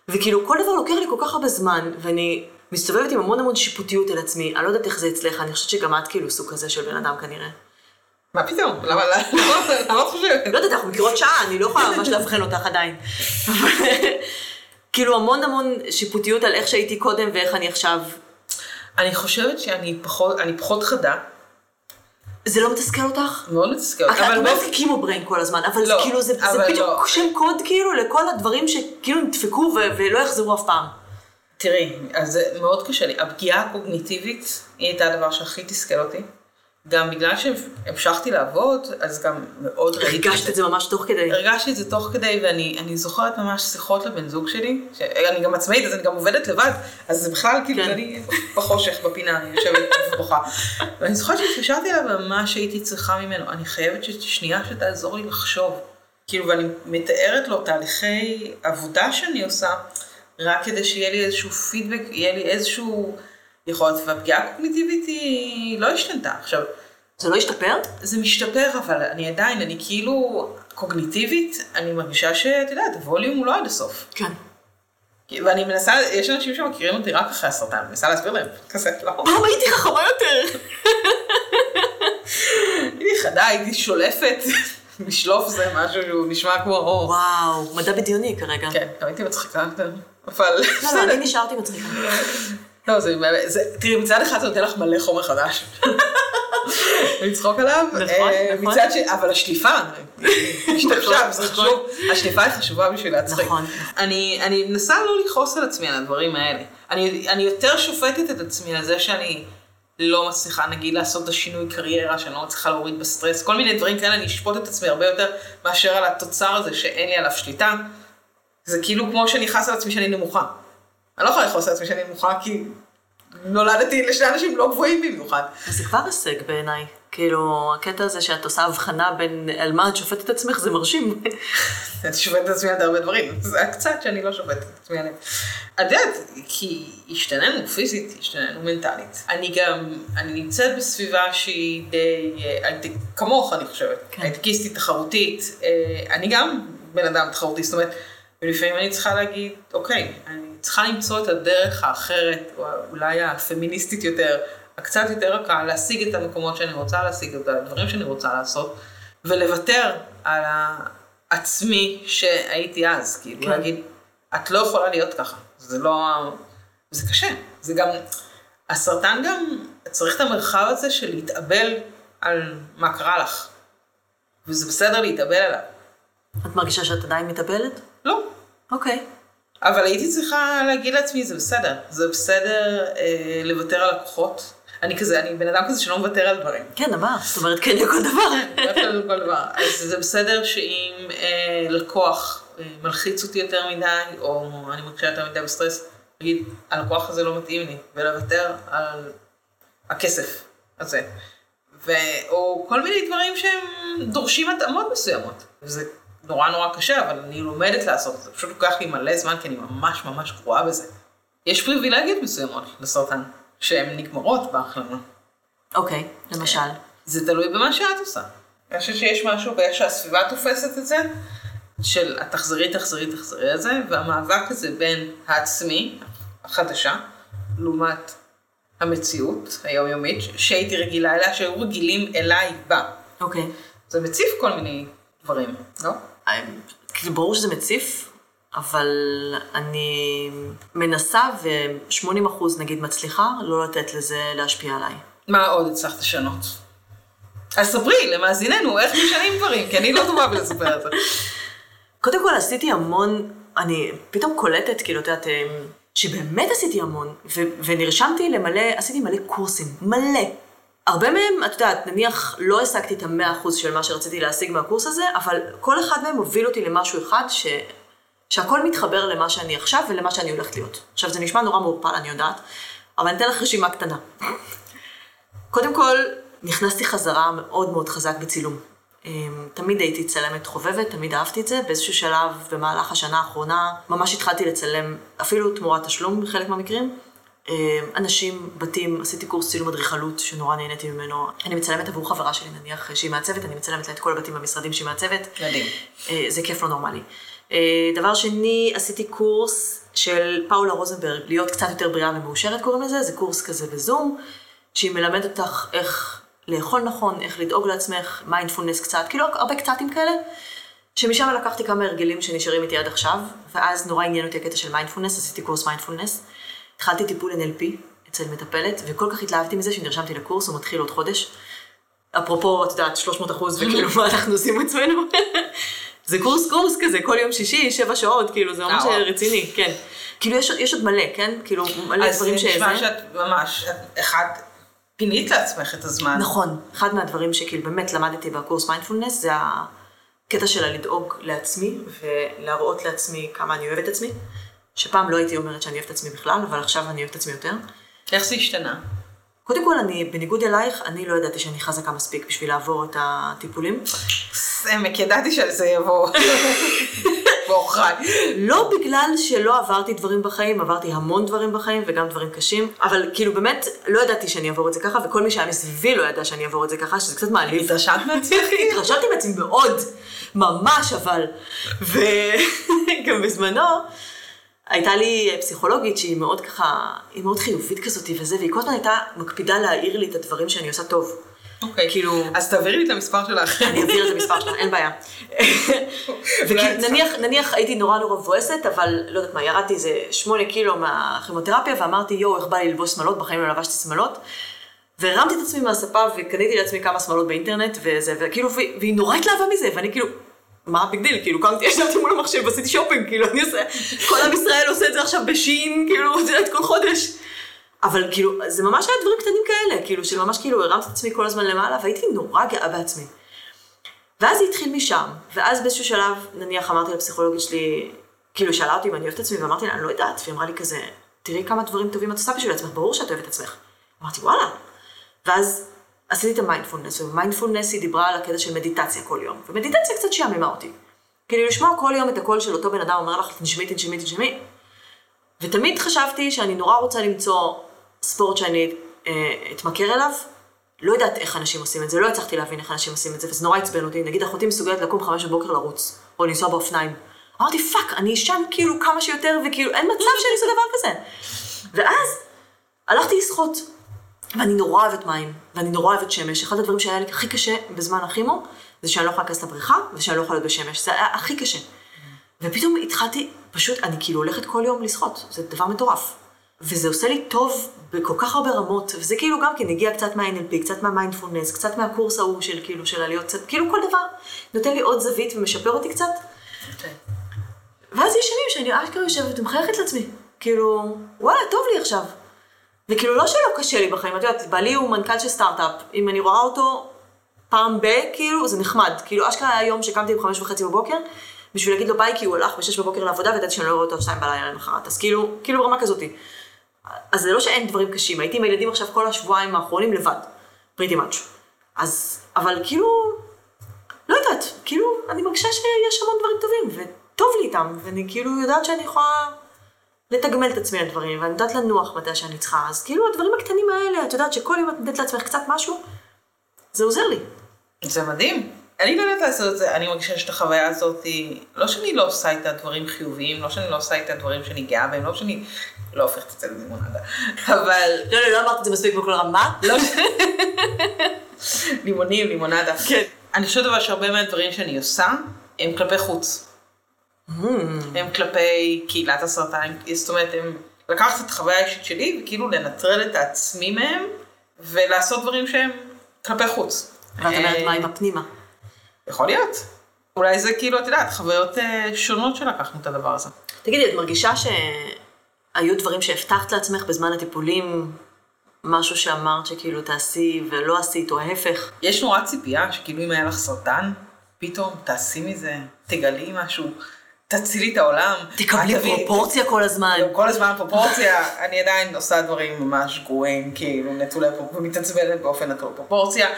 וכאילו, כל דבר לוקח לי כל כך הרבה זמן, ואני מסתובבת עם המון המון שיפוטיות על עצמי, אני לא יודעת איך זה אצלך, אני חושבת שגם את כאילו סוג כזה של בן אדם כנראה. מה פתאום? למה למה את חושבת? לא יודעת, אנחנו מכירות שעה, אני לא יכולה ממש לאבחן אותך עדיין. כאילו המון המון שיפוטיות על איך שהייתי קודם ואיך אני עכשיו. אני חושבת שאני פחות, אני פחות חדה. זה לא מתסכל אותך? מאוד מתסכל. את אומרת קימו בריין כל הזמן, אבל לא, כאילו זה זה בדיוק לא. שם קוד כאילו לכל הדברים שכאילו נדפקו ו- ולא יחזרו אף פעם. תראי, אז זה מאוד קשה לי. הפגיעה הקוגניטיבית היא הייתה הדבר שהכי תסכל אותי. גם בגלל שהמשכתי לעבוד, אז גם מאוד ראיתי הרגשת את זה ממש תוך כדי. הרגשתי את זה תוך כדי, ואני אני זוכרת ממש שיחות לבן זוג שלי, שאני גם עצמאית, אז אני גם עובדת לבד, אז זה בכלל כאילו, כן. אני בחושך, בפינה, אני יושבת ובוכה. ואני זוכרת שהתקשרתי אליו ומה שהייתי צריכה ממנו, אני חייבת ששנייה שתעזור לי לחשוב. כאילו, ואני מתארת לו תהליכי עבודה שאני עושה, רק כדי שיהיה לי איזשהו פידבק, יהיה לי איזשהו יכולת, והפגיעה הקוגניטיבית היא לא השתנתה. עכשיו, זה לא השתפר? זה משתפר, אבל אני עדיין, אני כאילו, קוגניטיבית, אני מרגישה שאת יודעת, הווליום הוא לא עד הסוף. כן. ואני מנסה, יש אנשים שמכירים אותי רק אחרי הסרטן, אני מנסה להסביר להם, כזה, לא. פעם הייתי חכמה יותר. הייתי חדה, הייתי שולפת, לשלוף זה משהו שהוא נשמע כמו אור. וואו, מדע בדיוני כרגע. כן, גם הייתי מצחיקה יותר, אבל... לא, לא, אני נשארתי מצחיקה. לא, זה באמת, זה- תראי, מצד אחד זה נותן לך מלא חומר חדש. לצחוק עליו, נכון, אה, נכון. מצד ש... אבל השליפה, היא השתבשה, וזה נכון. חשוב, השליפה היא חשובה בשביל להצחיק. נכון. אני אני מנסה לא לכעוס על עצמי על הדברים האלה. אני יותר שופטת את עצמי על זה שאני לא מצליחה, נגיד, לעשות את השינוי קריירה, שאני לא מצליחה להוריד בסטרס, כל מיני דברים כאלה, אני אשפוט את עצמי הרבה יותר מאשר על התוצר הזה שאין לי עליו שליטה. זה כאילו כמו שאני אכעס על עצמי שאני נמוכה. אני לא יכולה לכעוס על עצמי שאני נמוכה כי נולדתי לשני אנשים לא גבוהים במיוחד. אז זה כבר הישג בעיניי. כאילו, הקטע הזה שאת עושה הבחנה בין על מה את שופטת את עצמך, זה מרשים. אני שופטת את עצמי על הרבה דברים, זה הקצת שאני לא שופטת את עצמי עליהם. את יודעת, כי השתננו פיזית, השתננו מנטלית. אני גם, אני נמצאת בסביבה שהיא די, אה, הייטק, כמוך אני חושבת, כן. הייטקיסטית, תחרותית. אה, אני גם בן אדם תחרותי, זאת אומרת, ולפעמים אני צריכה להגיד, אוקיי, אני צריכה למצוא את הדרך האחרת, או אולי הפמיניסטית יותר, הקצת יותר רכה, להשיג את המקומות שאני רוצה להשיג, את הדברים שאני רוצה לעשות, ולוותר על העצמי שהייתי אז, כאילו כן. להגיד, את לא יכולה להיות ככה, זה לא, זה קשה, זה גם, הסרטן גם צריך את המרחב הזה של להתאבל על מה קרה לך, וזה בסדר להתאבל עליו. את מרגישה שאת עדיין מתאבלת? לא, אוקיי. אבל הייתי צריכה להגיד לעצמי, זה בסדר, זה בסדר אה, לוותר על לקוחות. אני כזה, אני בן אדם כזה שלא מוותר על דברים. כן, אמרת, זאת אומרת, כן לכל דבר. מוותר על כל דבר. אז זה בסדר שאם אה, לקוח אה, מלחיץ אותי יותר מדי, או אני מרגישה יותר מדי בסטרס, להגיד, הלקוח הזה לא מתאים לי, ולוותר על הכסף הזה. ו... או כל מיני דברים שהם דורשים התאמות מסוימות. זה נורא נורא קשה, אבל אני לומדת לעשות את זה. פשוט לוקח לי מלא זמן, כי אני ממש ממש גרועה בזה. יש פריבילגיות מסוימות לסרטן, שהן נגמרות בהחלמה. אוקיי, למשל. זה תלוי במה שאת עושה. אני חושבת שיש משהו באיך שהסביבה תופסת את זה, של התחזרי, תחזרי, תחזרי הזה, והמאבק הזה בין העצמי, החדשה, לעומת המציאות היומיומית, שהייתי רגילה אליה, שהיו רגילים אליי בה. אוקיי. זה מציף כל מיני דברים, לא? כאילו, ברור שזה מציף. אבל אני מנסה ו-80 אחוז נגיד מצליחה לא לתת לזה להשפיע עליי. מה עוד הצלחת לשנות? אז ספרי למאזיננו איך משנים דברים, כי אני לא טובה בלספר את זה. קודם כל עשיתי המון, אני פתאום קולטת, כאילו, את יודעת, אמ, שבאמת עשיתי המון, ונרשמתי למלא, עשיתי מלא קורסים, מלא. הרבה מהם, את יודעת, נניח לא השגתי את המאה אחוז של מה שרציתי להשיג מהקורס הזה, אבל כל אחד מהם הוביל אותי למשהו אחד ש... שהכל מתחבר למה שאני עכשיו ולמה שאני הולכת להיות. עכשיו, זה נשמע נורא מעורפל, אני יודעת, אבל אני אתן לך רשימה קטנה. קודם כל, נכנסתי חזרה מאוד מאוד חזק בצילום. אמ, תמיד הייתי צלמת חובבת, תמיד אהבתי את זה. באיזשהו שלב, במהלך השנה האחרונה, ממש התחלתי לצלם, אפילו תמורת תשלום בחלק מהמקרים. אמ, אנשים, בתים, עשיתי קורס צילום אדריכלות שנורא נהניתי ממנו. אני מצלמת עבור חברה שלי, נניח שהיא מעצבת, אני מצלמת לה את כל הבתים במשרדים שהיא מעצבת. מדהים. אה, זה כיף לא נורמלי. אה, דבר שני, עשיתי קורס של פאולה רוזנברג, להיות קצת יותר בריאה ומאושרת קוראים לזה, זה קורס כזה בזום, שהיא מלמדת אותך איך לאכול נכון, איך לדאוג לעצמך, מיינדפולנס קצת, כאילו הרבה קצתים כאלה, שמשם לקחתי כמה הרגלים שנשארים איתי עד עכשיו, ואז נורא עניין אותי הקטע של מיינדפולנס, עשיתי קורס מיינדפולנס, התחלתי טיפול NLP אצל מטפלת, וכל כך התלהבתי מזה שנרשמתי לקורס, הוא מתחיל עוד חודש. אפרופו, את יודעת, 300 אחוז, וכאילו, מה אנחנו עושים עצמנו? זה קורס קורס כזה, כל יום שישי, שבע שעות, כאילו, זה ממש אה. רציני, כן. כאילו, יש, יש עוד מלא, כן? כאילו, מלא אז דברים זה שזה. נשמע שאת ממש, אחד, פינית לעצמך את הזמן. נכון, אחד מהדברים שכאילו באמת למדתי בקורס מיינדפולנס זה הקטע של הלדאוג לעצמי ולהראות לעצמי כמה אני אוהבת עצמי, שפעם לא הייתי אומרת שאני אוהבת עצמי בכלל, אבל עכשיו אני אוהבת עצמי יותר. איך זה השתנה? קודם כל, אני, בניגוד אלייך, אני לא ידעתי שאני חזקה מספיק בשביל לעבור את הטיפולים. סמק, ידעתי שזה יבוא. בעוכריי. לא בגלל שלא עברתי דברים בחיים, עברתי המון דברים בחיים וגם דברים קשים, אבל כאילו באמת לא ידעתי שאני אעבור את זה ככה, וכל מי שהיה מסביבי לא ידע שאני אעבור את זה ככה, שזה קצת מעליב. התרשמת מעצמך? התרשמתי מעצמי מאוד, ממש אבל. וגם בזמנו, הייתה לי פסיכולוגית שהיא מאוד ככה, היא מאוד חיובית כזאת וזה, והיא כל הזמן הייתה מקפידה להעיר לי את הדברים שאני עושה טוב. אוקיי. כאילו- אז תעבירי לי את המספר שלך. אני אעביר את המספר שלה, אין בעיה. ונניח נניח הייתי נורא נורא מבואסת, אבל לא יודעת מה, ירדתי איזה שמונה קילו מהכימותרפיה, ואמרתי, יואו, איך בא לי ללבוש שמלות, בחיים לא לבשתי שמלות. והרמתי את עצמי מהספה וקניתי לעצמי כמה שמלות באינטרנט, וזה, וכאילו, והיא נורא התלהבה מזה, ואני כאילו, מה ה big deal? כאילו, קמתי, ישבתי מול המחשב ועשיתי שופינג, כאילו, אני עושה, כל עם ישראל עושה את זה עכשיו ב Shein, כאילו, את יודעת, כל חודש. אבל כאילו, זה ממש היה דברים קטנים כאלה, כאילו, שממש כאילו הרמתי את עצמי כל הזמן למעלה, והייתי נורא גאה בעצמי. ואז זה התחיל משם, ואז באיזשהו שלב, נניח אמרתי לפסיכולוגית שלי, כאילו, שאלה אותי אם אני אוהבת את עצמי, ואמרתי לה, אני לא יודעת, והיא אמרה לי כזה, תראי כמה דברים טובים את עושה בשביל עצמך, ברור שאת אוהבת את עצמך. אמרתי, וואלה. ואז עשיתי את המיינדפולנס, ובמיינדפולנס היא דיברה על הקטע של מדיטציה כל יום, ומדיטציה קצת שעממה אותי. כאילו, לשמוע כל יום את הקול של אותו בן אדם אומר לך, תנשמי, תנשמי, תנשמי, ותמיד חשבתי שאני נורא רוצה למצוא ספורט שאני אה, אתמכר אליו. לא יודעת איך אנשים עושים את זה, לא הצלחתי להבין איך אנשים עושים את זה, וזה נורא עצבן אותי. נגיד אחותי מסוגלת לקום חמש בבוקר לרוץ, או לנסוע באופניים. אמרתי, fuck, אני אשן כאילו כמה שיותר, וכאילו אין מצב שאני אעשה דבר כזה. ואז הלכתי לשחות, ואני נורא אוהבת מים, ואני נורא אוהבת שמש. אחד הדברים שהיה לי הכי קשה בזמן הכימו, זה שאני לא יכולה להיכנס לבריכה, ושאני לא יכולה להיות בשמש. זה היה הכי קשה. ופתאום התחלתי, פשוט, אני כאילו הולכת כל יום לשחות, זה דבר מטורף. וזה עושה לי טוב בכל כך הרבה רמות, וזה כאילו גם כן הגיע קצת מה-NLP, קצת מהמיינדפולנס, קצת מהקורס ההוא של כאילו, של עליות, קצת, כאילו כל דבר נותן לי עוד זווית ומשפר אותי קצת. ואז יש ימים שאני אשכרה יושבת ומחייכת לעצמי, כאילו, וואלה, טוב לי עכשיו. וכאילו, לא שלא קשה לי בחיים, את יודעת, בעלי הוא מנכ"ל של סטארט-אפ, אם אני רואה אותו פעם ב, כאילו, זה נחמד. כאילו, אשכרה היה יום שקמתי בחמש וחצי בבוקר, בשביל להגיד לו ביי, כי הוא הלך בשש בבוקר לעבודה, וידעתי שאני לא רואה אותו שתיים בלילה למחרת. אז כאילו, כאילו ברמה כזאתי. אז זה לא שאין דברים קשים, הייתי עם הילדים עכשיו כל השבועיים האחרונים לבד, פריטי מאץ'. אז, אבל כאילו, לא יודעת, כאילו, אני מרגישה שיש המון דברים טובים, וטוב לי איתם, ואני כאילו יודעת שאני יכולה לתגמל את עצמי על דברים, ואני יודעת לנוח מתי שאני צריכה, אז כאילו הדברים הקטנים האלה, את יודעת שכל יום את נותנת לעצמך קצת משהו, זה עוזר לי. זה מדהים. אני לא יודעת לעשות את זה, אני מרגישה שאת החוויה הזאת לא שאני לא עושה איתה דברים חיוביים, לא שאני לא עושה איתה דברים שאני גאה בהם, לא שאני לא הופכת את זה ללימונדה, אבל לא, לא, לא אמרת את זה מספיק בכל רמה. לא. לימונים, לימונדה. כן. אני חושבת אבל שהרבה מהדברים שאני עושה, הם כלפי חוץ. הם כלפי קהילת הסרטן, זאת אומרת, הם לקחת את החוויה האישית שלי וכאילו לנטרל את העצמי מהם ולעשות דברים שהם כלפי חוץ. ואת אומרת, אה, מה עם הפנימה? יכול להיות. אולי זה כאילו, את יודעת, חוויות אה, שונות שלקחנו את הדבר הזה. תגידי, את מרגישה שהיו דברים שהבטחת לעצמך בזמן הטיפולים, משהו שאמרת שכאילו תעשי ולא עשית, או ההפך? יש נורא ציפייה שכאילו אם היה לך סרטן, פתאום תעשי מזה, תגלי משהו, תצילי את העולם. תקבלי פרופורציה כל הזמן. כל הזמן פרופורציה, אני עדיין עושה דברים ממש גרועים, כאילו נטולי פרופורציה, ומתעצבנת באופן נטול פרופורציה,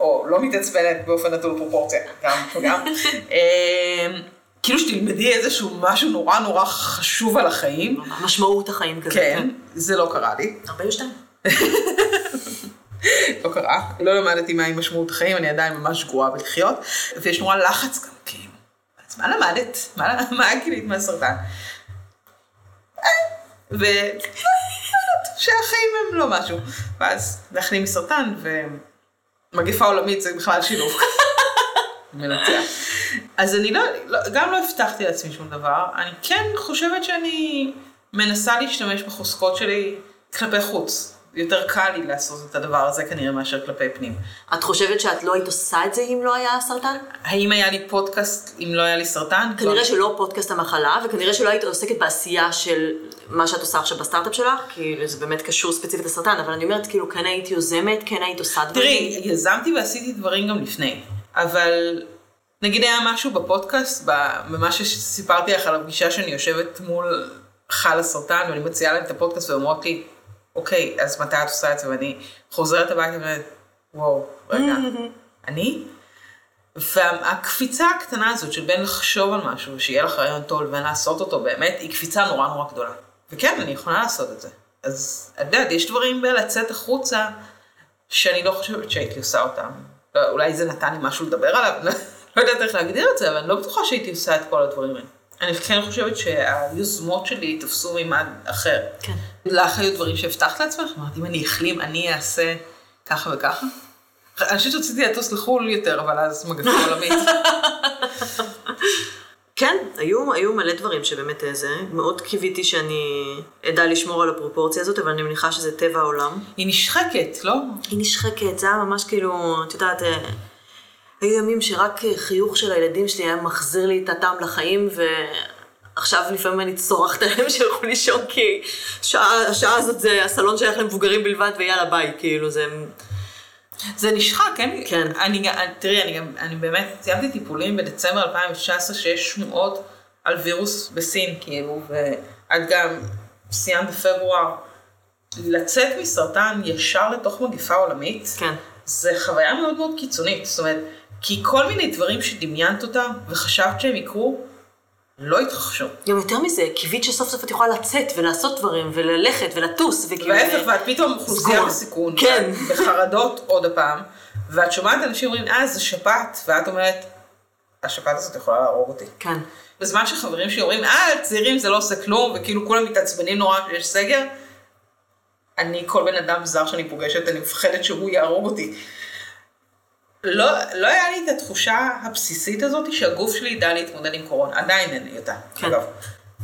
או לא מתעצבנת באופן נטול פרופורציה, גם וגם. אמ, כאילו שתלמדי איזשהו משהו נורא נורא חשוב על החיים, משמעות החיים כזה. כן, זה לא קרה לי, 42. לא קרה, לא למדתי מהי משמעות החיים, אני עדיין ממש גרועה בלחיות, ויש נורא לחץ גם, אז מה למדת? מה מה גילית מהסרטן? אה, ו... שהחיים הם לא משהו. ואז להחלים מסרטן ומגפה עולמית זה בכלל שילוב. מנצח. אז אני לא, לא, גם לא הבטחתי לעצמי שום דבר, אני כן חושבת שאני מנסה להשתמש בחוזקות שלי כלפי חוץ. יותר קל לי לעשות את הדבר הזה כנראה מאשר כלפי פנים. את חושבת שאת לא היית עושה את זה אם לא היה סרטן? האם היה לי פודקאסט אם לא היה לי סרטן? כנראה שלא פודקאסט המחלה, וכנראה שלא היית עוסקת בעשייה של מה שאת עושה עכשיו בסטארט-אפ שלך, כי זה באמת קשור ספציפית לסרטן, אבל אני אומרת, כאילו, כן היית יוזמת, כן היית עושה דברים. תראי, יזמתי ועשיתי דברים גם לפני, אבל נגיד היה משהו בפודקאסט, במה שסיפרתי לך על הפגישה שאני יושבת מול חל הסרטן, ואני מציעה להם את הפודקאסט ואומרות לי, אוקיי, אז מתי את עושה את זה? ואני חוזרת הביתה ואומרת, וואו, רגע, אני? והקפיצה הקטנה הזאת של בין לחשוב על משהו, שיהיה לך רעיון טוב לבין לעשות אותו באמת, היא קפיצה נורא נורא גדולה. וכן, אני יכולה לעשות את זה. אז את יודעת, יש דברים בלצאת החוצה שאני לא חושבת שהייתי עושה אותם. לא, אולי זה נתן לי משהו לדבר עליו, לא, לא יודעת איך להגדיר את זה, אבל אני לא בטוחה שהייתי עושה את כל הדברים האלה. אני כן חושבת שהיוזמות שלי תפסו מימד אחר. כן. לך היו דברים שהבטחת לעצמך? אמרת, אם אני אחלים, אני אעשה ככה וככה? אני חושבת שרציתי לטוס לחו"ל יותר, אבל אז מגפה עולמית. כן, היו, היו מלא דברים שבאמת אה, זה, מאוד קיוויתי שאני אדע לשמור על הפרופורציה הזאת, אבל אני מניחה שזה טבע העולם. היא נשחקת, לא? היא נשחקת, זה היה ממש כאילו, את יודעת, אה, היו ימים שרק חיוך של הילדים שלי היה מחזיר לי את הטעם לחיים, ועכשיו לפעמים אני צורחת עליהם שילכו לישון, כי שעה, השעה הזאת זה הסלון שייך למבוגרים בלבד, ויאללה ביי, כאילו זה... זה נשחק, כן? כן. אני, גם- תראי, אני גם, אני באמת סיימתי טיפולים בדצמבר 2019 שיש שמועות על וירוס בסין, כאילו, ואת גם סיימת בפברואר. לצאת מסרטן ישר לתוך מגפה עולמית, כן. זה חוויה מאוד מאוד קיצונית. זאת אומרת, כי כל מיני דברים שדמיינת אותם וחשבת שהם יקרו, לא התרחשו. גם יותר מזה, קיווית שסוף סוף את יכולה לצאת ולעשות דברים, וללכת ולטוס, וכאילו... וההפך, ואת פתאום אוכלוסייה. בסיכון, כן. בחרדות עוד הפעם, ואת שומעת אנשים אומרים, אה, זה שפעת, ואת אומרת, השפעת הזאת יכולה להרוג אותי. כן. בזמן שחברים שלי אומרים, אה, צעירים זה לא עושה כלום, וכאילו כולם מתעצבנים נורא כשיש סגר, אני, כל בן אדם זר שאני פוגשת, אני מפחדת שהוא יהרוג אותי. לא, לא היה לי את התחושה הבסיסית הזאת שהגוף שלי ידע להתמודד עם קורונה, עדיין אין לי אותה, כן. אגב.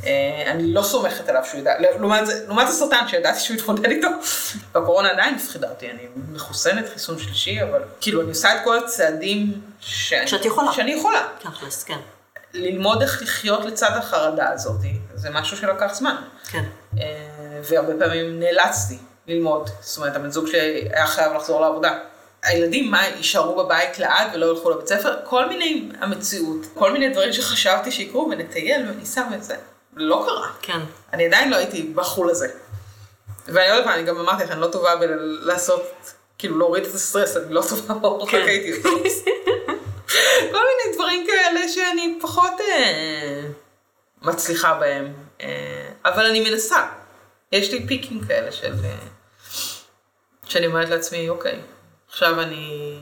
אה, אני לא סומכת עליו שהוא ידע, לעומת, זה- לעומת הסרטן שידעתי שהוא יתמודד איתו, והקורונה עדיין הפחידה אותי, אני מחוסנת חיסון שלישי, אבל כאילו אני עושה את כל הצעדים שאני, שאת יכולה. שאני יכולה. תכלס, כן. ללמוד איך לחיות לצד החרדה הזאת, זה משהו שלקח זמן. כן. אה, והרבה פעמים נאלצתי ללמוד. זאת אומרת, הבן זוג שלי היה חייב לחזור לעבודה. הילדים, מה, יישארו בבית לעד ולא ילכו לבית ספר? כל מיני המציאות, כל מיני דברים שחשבתי שיקרו, ונטייל וניסע וזה. לא קרה. כן. אני עדיין לא הייתי בחול הזה. ואני עוד פעם, אני גם אמרתי לך, אני לא טובה בלעשות, כאילו להוריד את הסטרס, אני לא טובה בהורחק כן. הייתי. כל מיני דברים כאלה שאני פחות אה, מצליחה בהם, אה, אבל אני מנסה. יש לי פיקים כאלה של... אה, שאני אומרת לעצמי, אוקיי, עכשיו אני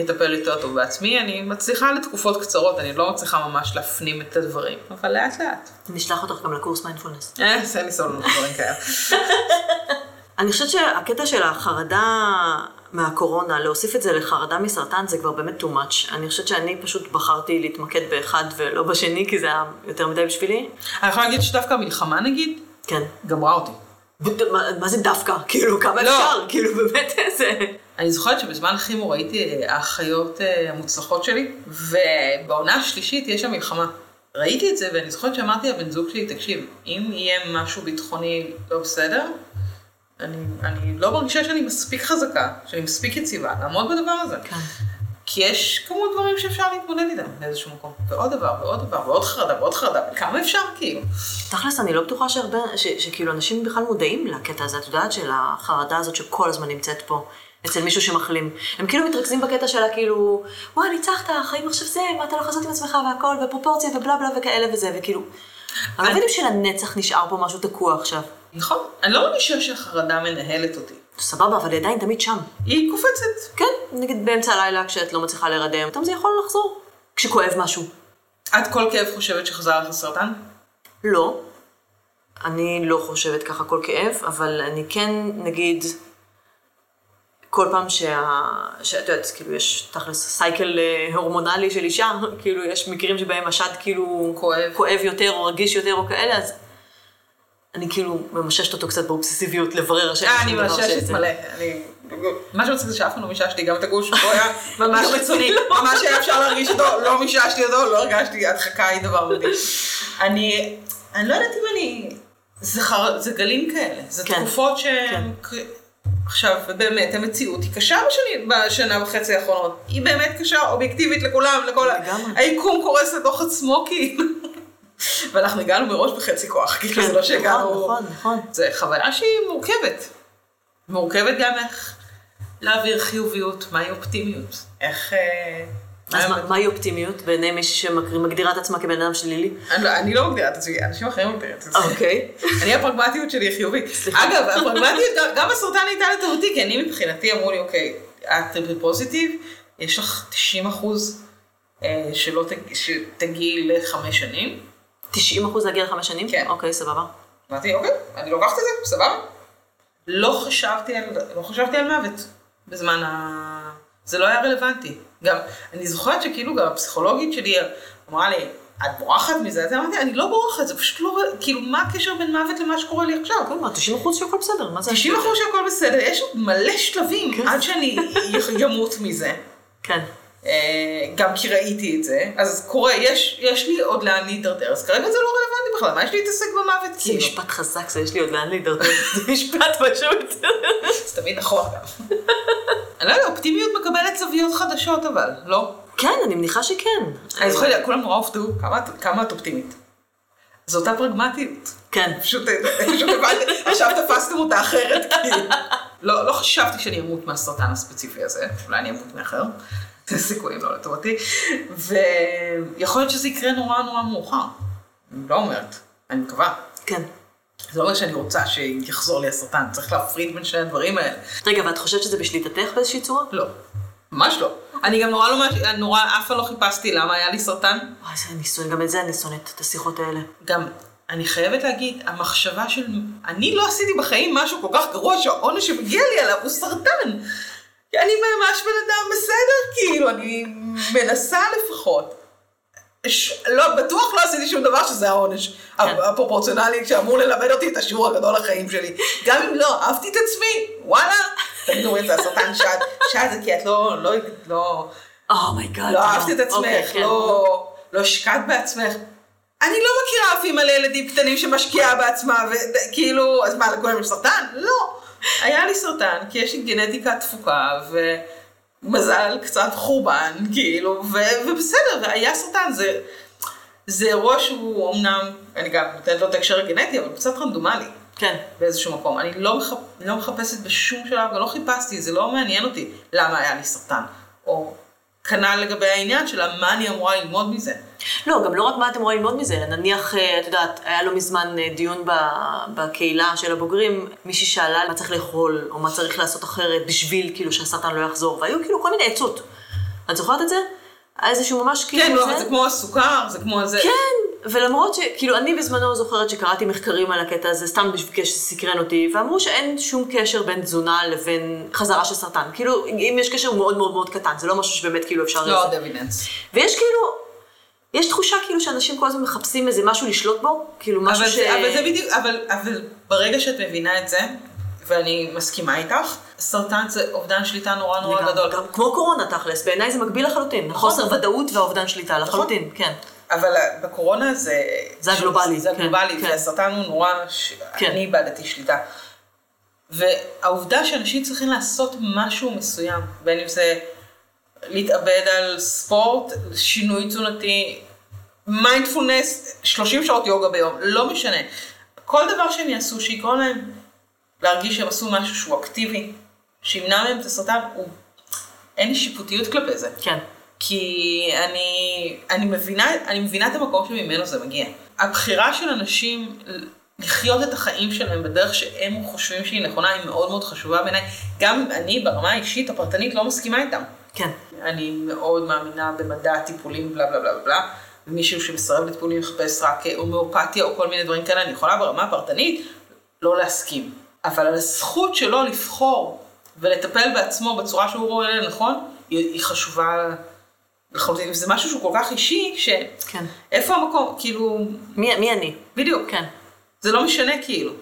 אטפל יותר טוב בעצמי, אני מצליחה לתקופות קצרות, אני לא מצליחה ממש להפנים את הדברים, אבל לאט לאט. נשלח אותך גם לקורס מיינדפולנס. אה, אין לי סבלנות לדברים כאלה. אני חושבת שהקטע של החרדה מהקורונה, להוסיף את זה לחרדה מסרטן זה כבר באמת too much. אני חושבת שאני פשוט בחרתי להתמקד באחד ולא בשני, כי זה היה יותר מדי בשבילי. אני יכולה להגיד שדווקא המלחמה נגיד, כן. גמרה אותי. מה, מה זה דווקא? כאילו, כמה לא. אפשר? כאילו, באמת איזה... אני זוכרת שבזמן כימו ראיתי אה, האחיות אה, המוצלחות שלי, ובעונה השלישית יש שם מלחמה. ראיתי את זה ואני זוכרת שאמרתי לבן זוג שלי, תקשיב, אם יהיה משהו ביטחוני לא בסדר, אני, אני לא מרגישה שאני מספיק חזקה, שאני מספיק יציבה, לעמוד בדבר הזה. כן. כי יש כמות דברים שאפשר להתמודד איתם באיזשהו מקום. ועוד דבר, ועוד דבר, ועוד חרדה, ועוד חרדה, כמה אפשר כאילו? תכלס, אני לא בטוחה שהרבה, ש, שכאילו אנשים בכלל מודעים לקטע הזה, את יודעת, של החרדה הזאת שכל הזמן נמצאת פה. אצל מישהו שמחלים. הם כאילו מתרכזים בקטע שלה, כאילו, וואי, ניצחת, החיים עכשיו זה, מה אתה לא חזרת עם עצמך והכל, ופרופורציה ובלה בלה וכאלה וזה, וכאילו... אני לא יודעת שלנצח נשאר פה משהו תקוע עכשיו. נכון. אני לא מרגישה שהחרדה מנהלת אותי. סבבה, אבל היא עדיין תמיד שם. היא קופצת. כן, נגיד באמצע הלילה כשאת לא מצליחה להירדם, פתאום זה יכול לחזור. כשכואב משהו. את כל כאב חושבת שחזר לך סרטן? לא. אני לא חושבת ככה כל כאב, אבל אני כן, נגיד, כל פעם שה... שאת יודעת, כאילו יש תכלס סייקל אה, הורמונלי של אישה, כאילו יש מקרים שבהם השד כאילו כואב. כואב יותר או רגיש יותר או כאלה, אז אני כאילו ממששת אותו קצת באובססיביות לברר השם. אה, אני מאששת מלא. אני... מה שמצחיק זה שאף פעם לא מיששתי גם את הגוש, הוא היה ממש רצוני, ממש היה אפשר להרגיש אותו, לא מיששתי אותו, לא הרגשתי, הדחקה היא דבר מדהים. אני, אני לא יודעת אם אני, זה חר- זה גלים כאלה, זה כן, תקופות שהן, עכשיו, באמת, המציאות היא קשה בשני, בשנה וחצי האחרונות, היא באמת קשה, אובייקטיבית לכולם, לכל, ה- לגמרי. היקום קורס לתוך עצמו, כאילו. ואנחנו הגענו מראש בחצי כוח, כאילו זה לא שהגענו... נכון, נכון. זה חוויה שהיא מורכבת. מורכבת גם איך להעביר חיוביות, מהי אופטימיות. איך... אה, אז מה- מה- מהי אופטימיות בעיני מישהי שמגדירה את עצמה כבן אדם שלילי? אני לא- אני לא מגדירה את עצמי, אנשים אחרים מגדירים את עצמי. אוקיי. אני הפרגמטיות שלי היא חיובית. אגב, הפרגמטיות, גם- הסרטן הייתה לטובתי, כי אני מבחינתי אמרו לי, אוקיי, את בפוזיטיב, יש לך 90 אחוז אה, שלא תג- שתגיעי לחמש שנים. 90 אחוז להגיע לחמש שנים? כן. אוקיי, סבבה. אמרתי, אוקיי, אני לוקחת את זה, סבבה. לא חשבתי על, לא חשבתי על מוות בזמן ה... זה לא היה רלוונטי. גם, אני זוכרת שכאילו גם הפסיכולוגית שלי אמרה לי, את בורחת מזה? אז אמרתי, אני לא בורחת, זה פשוט לא, כאילו, מה הקשר בין מוות למה שקורה לי עכשיו? כן, מה, 90 אחוז שהכל בסדר, מה זה? 90 אחוז שהכל בסדר, יש עוד מלא שלבים עד שאני אמות מזה. כן. אה, גם כי ראיתי את זה, אז קורה, יש, יש לי עוד לאן להידרדר, אז כרגע זה לא רלוונטי בכלל, מה יש להתעסק במוות? זה כאילו? משפט חזק, זה יש לי עוד לאן להידרדר. זה משפט פשוט. זה תמיד נכון גם. לא יודע, אופטימיות מקבלת זוויות חדשות אבל, לא? כן, אני מניחה שכן. אני זוכרת, כולם נורא הופתעו, כמה את- אופטימית. זו אותה פרגמטיות. כן. פשוט הבנתי, עכשיו תפסתם אותה אחרת, כאילו. לא לא חשבתי שאני אמות מהסרטן הספציפי הזה, אולי אני אמות מאחר. סיכויים לא לטובתי. ויכול להיות שזה יקרה נורא נורא מאוחר. אני לא אומרת, אני מקווה. כן. זה לא אומר שאני רוצה שיחזור לי הסרטן, צריך להפריד בין שני הדברים האלה. רגע, ואת חושבת שזה בשליטתך באיזושהי צורה? לא, ממש לא. אני גם נורא לא, נורא, אף פעם לא חיפשתי למה היה לי סרטן. וואי, זה שונאת, גם את זה אני שונאת, את השיחות האלה. גם, אני חייבת להגיד, המחשבה של, אני לא עשיתי בחיים משהו כל כך גרוע שהעונש שמגיע לי עליו הוא סרטן. כי אני ממש בן אדם בסדר, כאילו, אני מנסה לפחות. ש... לא, בטוח לא עשיתי שום דבר שזה העונש כן. הפרופורציונלי שאמור ללמד אותי את השיעור הגדול לחיים שלי. גם אם לא, אהבתי את עצמי, וואלה. אומרים, זה הסרטן שד, שד זה כי את לא, לא, לא, oh my God. לא אהבת את עצמך, אוקיי, כן. לא, לא השקעת בעצמך. אני לא מכירה אף אימא לילדים קטנים שמשקיעה בעצמה, וכאילו, אז מה, לכולם יש סרטן? לא. היה לי סרטן, כי יש לי גנטיקה תפוקה, ומזל קצת חורבן, כאילו, ו- ובסדר, והיה סרטן, זה, זה אירוע שהוא אמנם, אני גם נותנת לו את ההקשר הגנטי, אבל הוא קצת רנדומלי. כן. באיזשהו מקום. אני לא, מחפ... לא מחפשת בשום שלב, ולא חיפשתי, זה לא מעניין אותי למה היה לי סרטן. או כנ"ל לגבי העניין של מה אני אמורה ללמוד מזה. לא, גם לא רק מה אתם רואים ללמוד מזה, אלא נניח, אה, את יודעת, היה לא מזמן אה, דיון בקהילה של הבוגרים, מישהי שאלה מה צריך לאכול, או מה צריך לעשות אחרת בשביל כאילו שהסרטן לא יחזור, והיו כאילו כל מיני עצות. את זוכרת את זה? היה איזשהו ממש כאילו... כן, לא, זה- זה כמו הסוכר, זה כמו זה. כן, ולמרות שכאילו אני בזמנו זוכרת שקראתי מחקרים על הקטע הזה, סתם בשביל שסקרן אותי, ואמרו שאין שום קשר בין תזונה לבין חזרה של סרטן. כאילו, אם יש קשר הוא מאוד מאוד מאוד קטן, זה לא משהו שבאמת כאילו אפשר... לא עוד אבידנס. ויש כאילו, יש תחושה כאילו שאנשים כל הזמן מחפשים איזה משהו לשלוט בו, כאילו משהו אבל, ש... זה, אבל זה בדיוק, אבל, אבל ברגע שאת מבינה את זה, ואני מסכימה איתך, סרטן זה אובדן שליטה נורא נורא. גדול. גם כמו קורונה תכלס, בעיניי זה מקביל לחלוטין. נכון. חוסר ודאות והאובדן שליטה לחלוטין, כן. אבל בקורונה זה... זה הגלובלי, זה כן, הגלובלי, כן. והסרטן הוא נורא... ש... כן. אני איבדתי שליטה. והעובדה שאנשים צריכים לעשות משהו מסוים, בין אם זה להתאבד על ספורט, שינוי תזונתי, מיינדפולנס, 30 שעות יוגה ביום, לא משנה. כל דבר שהם יעשו שיגרום להם להרגיש שהם עשו משהו שהוא אקטיבי, שימנע מהם את הסרטן, הוא... אין לי שיפוטיות כלפי זה. כן. כי אני, אני, מבינה, אני מבינה את המקום שממנו זה מגיע. הבחירה של אנשים לחיות את החיים שלהם בדרך שהם חושבים שהיא נכונה היא מאוד מאוד חשובה בעיניי. גם אני ברמה האישית הפרטנית לא מסכימה איתם. כן. אני מאוד מאמינה במדע טיפולים בלה בלה בלה בלה. ומישהו שמסרב לטיפולים מחפש רק הומאופתיה או כל מיני דברים כאלה, אני יכולה ברמה הפרטנית לא להסכים. אבל על הזכות שלו לבחור ולטפל בעצמו בצורה שהוא רואה לנכון, היא חשובה לחלוטין. וזה משהו שהוא כל כך אישי, ש... כן. המקום? כאילו, מי, מי אני? בדיוק. כן. זה לא משנה כאילו.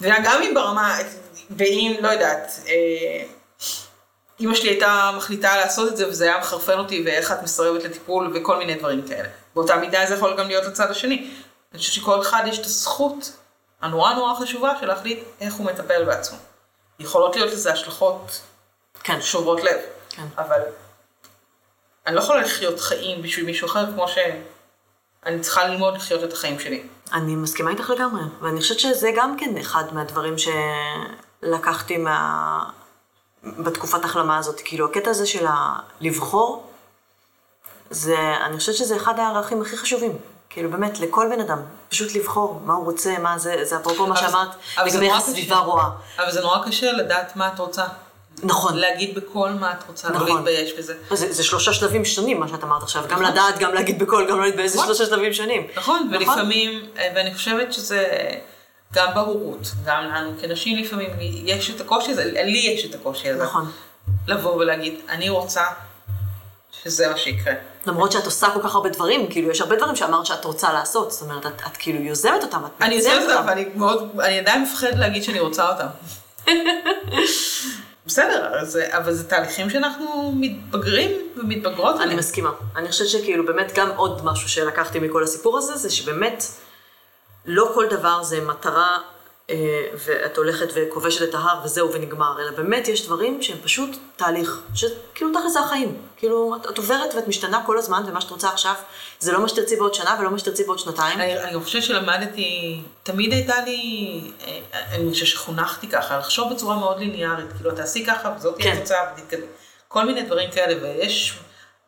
וגם אם ברמה, ואם, לא יודעת, אה, אמא שלי הייתה מחליטה לעשות את זה וזה היה מחרפן אותי ואיך את מסרבת לטיפול וכל מיני דברים כאלה. באותה מידה זה יכול גם להיות לצד השני. אני חושבת שכל אחד יש את הזכות הנורא נורא חשובה של להחליט איך הוא מטפל בעצמו. יכולות להיות לזה השלכות כן. שוברות לב, כן. אבל אני לא יכולה לחיות חיים בשביל מישהו אחר כמו שאני צריכה ללמוד לחיות את החיים שלי. אני מסכימה איתך לגמרי, ואני חושבת שזה גם כן אחד מהדברים שלקחתי מה... בתקופת החלמה הזאת. כאילו, הקטע הזה של ה... לבחור, זה, אני חושבת שזה אחד הערכים הכי חשובים. כאילו, באמת, לכל בן אדם, פשוט לבחור מה הוא רוצה, מה זה, זה אפרופו מה שאמרת, לגבי איך הסביבה. רואה. אבל זה נורא קשה לדעת מה את רוצה. נכון. להגיד בקול מה את רוצה, לא נכון. להתבייש בזה. זה, זה שלושה שלבים שונים, מה שאת אמרת עכשיו. גם לדעת, גם להגיד בקול, גם לא להתבייש, זה נכון. שלושה שלבים שונים. נכון, ולפעמים, אה, ואני חושבת שזה גם בהורות, גם לנו כנשים לפעמים, יש את הקושי הזה, לי יש את הקושי הזה. נכון. לבוא ולהגיד, אני רוצה שזה מה שיקרה. למרות שאת עושה כל כך הרבה דברים, כאילו, יש הרבה דברים שאמרת שאת רוצה לעשות, זאת אומרת, את, את כאילו יוזמת אותם, את אני מייצרת עושה את זה, אבל אני מאוד, אני עדיין מפחדת להגיד שאני רוצה אותם. בסדר, אז, אבל זה תהליכים שאנחנו מתבגרים ומתבגרות אני עליהם. מסכימה. אני חושבת שכאילו באמת גם עוד משהו שלקחתי מכל הסיפור הזה, זה שבאמת לא כל דבר זה מטרה ואת הולכת וכובשת את ההר וזהו ונגמר, אלא באמת יש דברים שהם פשוט תהליך, שכאילו תכל'ס זה החיים. כאילו, את, את עוברת ואת משתנה כל הזמן, ומה שאת רוצה עכשיו זה לא מה שתרצי בעוד שנה ולא מה שתרצי בעוד שנתיים. אני, גם חושבת שלמדתי, תמיד הייתה לי, אה, אני חושבת שחונכתי ככה, לחשוב בצורה מאוד ליניארית, כאילו תעשי ככה וזאת תהיה כן. התוצאה. כל מיני דברים כאלה, ויש,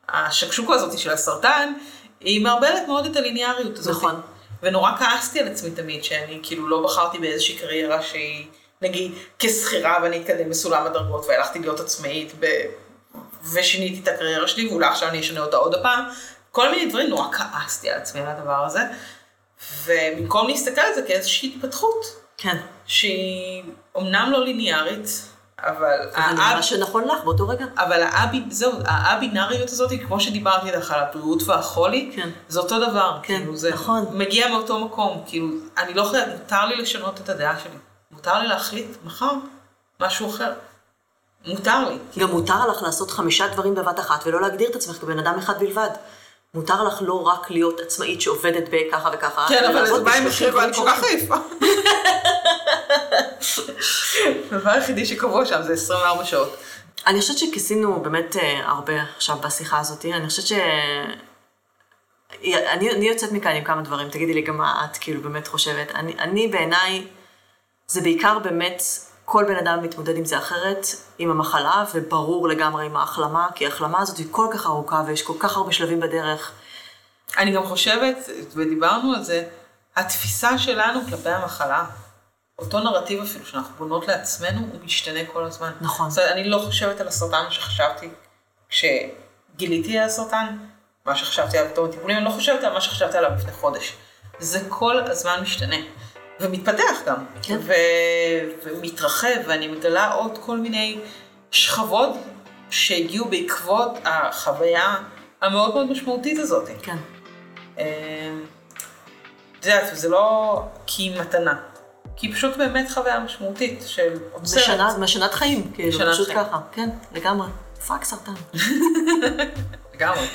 השקשוקה הזאת של הסרטן, היא מערבלת מאוד את הליניאריות הזאת. נכון. ונורא כעסתי על עצמי תמיד, שאני כאילו לא בחרתי באיזושהי קריירה שהיא, נגיד, כשכירה ואני אתקדם בסולם הדרגות, והלכתי להיות עצמאית, ב... ושיניתי את הקריירה שלי, ואולי עכשיו אני אשנה אותה עוד הפעם. כל מיני דברים, נורא כעסתי על עצמי על הדבר הזה. ובמקום להסתכל על זה כאיזושהי התפתחות, כן. שהיא אומנם לא ליניארית, אבל... אבל מה שנכון לך באותו רגע. אבל האבי, זהו, האבינאריות הזאת, כמו שדיברתי לך על הבריאות והחולי, כן. זה אותו דבר. כן, כאילו, זה נכון. מגיע מאותו מקום, כאילו, אני לא יכולה, מותר לי לשנות את הדעה שלי. מותר לי להחליט מחר משהו אחר. מותר לי. גם מותר לך לעשות חמישה דברים בבת אחת ולא להגדיר את עצמך כבן אדם אחד בלבד. מותר לך לא רק להיות עצמאית שעובדת בככה וככה. כן, אבל זה בא עם מחיר ואני כל כך עייפה. הדבר היחידי שקבוע שם זה 24 שעות. אני חושבת שכיסינו באמת אה, הרבה עכשיו בשיחה הזאת. אני חושבת ש... אני, אני יוצאת מכאן עם כמה דברים, תגידי לי גם מה את כאילו באמת חושבת. אני, אני בעיניי, זה בעיקר באמת, כל בן אדם מתמודד עם זה אחרת, עם המחלה, וברור לגמרי עם ההחלמה, כי ההחלמה הזאת היא כל כך ארוכה ויש כל כך הרבה שלבים בדרך. אני גם חושבת, ודיברנו על זה, התפיסה שלנו כלפי המחלה, אותו נרטיב אפילו שאנחנו בונות לעצמנו, הוא משתנה כל הזמן. נכון. זאת אומרת, אני לא חושבת על הסרטן שחשבתי כשגיליתי על הסרטן, מה שחשבתי עליו בתור טיפולים, אני לא חושבת על מה שחשבתי עליו לפני חודש. זה כל הזמן משתנה. ומתפתח גם. כן. ו... ומתרחב, ואני מגלה עוד כל מיני שכבות שהגיעו בעקבות החוויה המאוד מאוד משמעותית הזאת. כן. אה, את יודעת, זה לא כי היא מתנה, כי היא פשוט באמת חוויה משמעותית של עוצרת. משנה, משנת חיים, כאילו, משנת פשוט חיים. ככה. כן, לגמרי. fuck סרטן. לגמרי.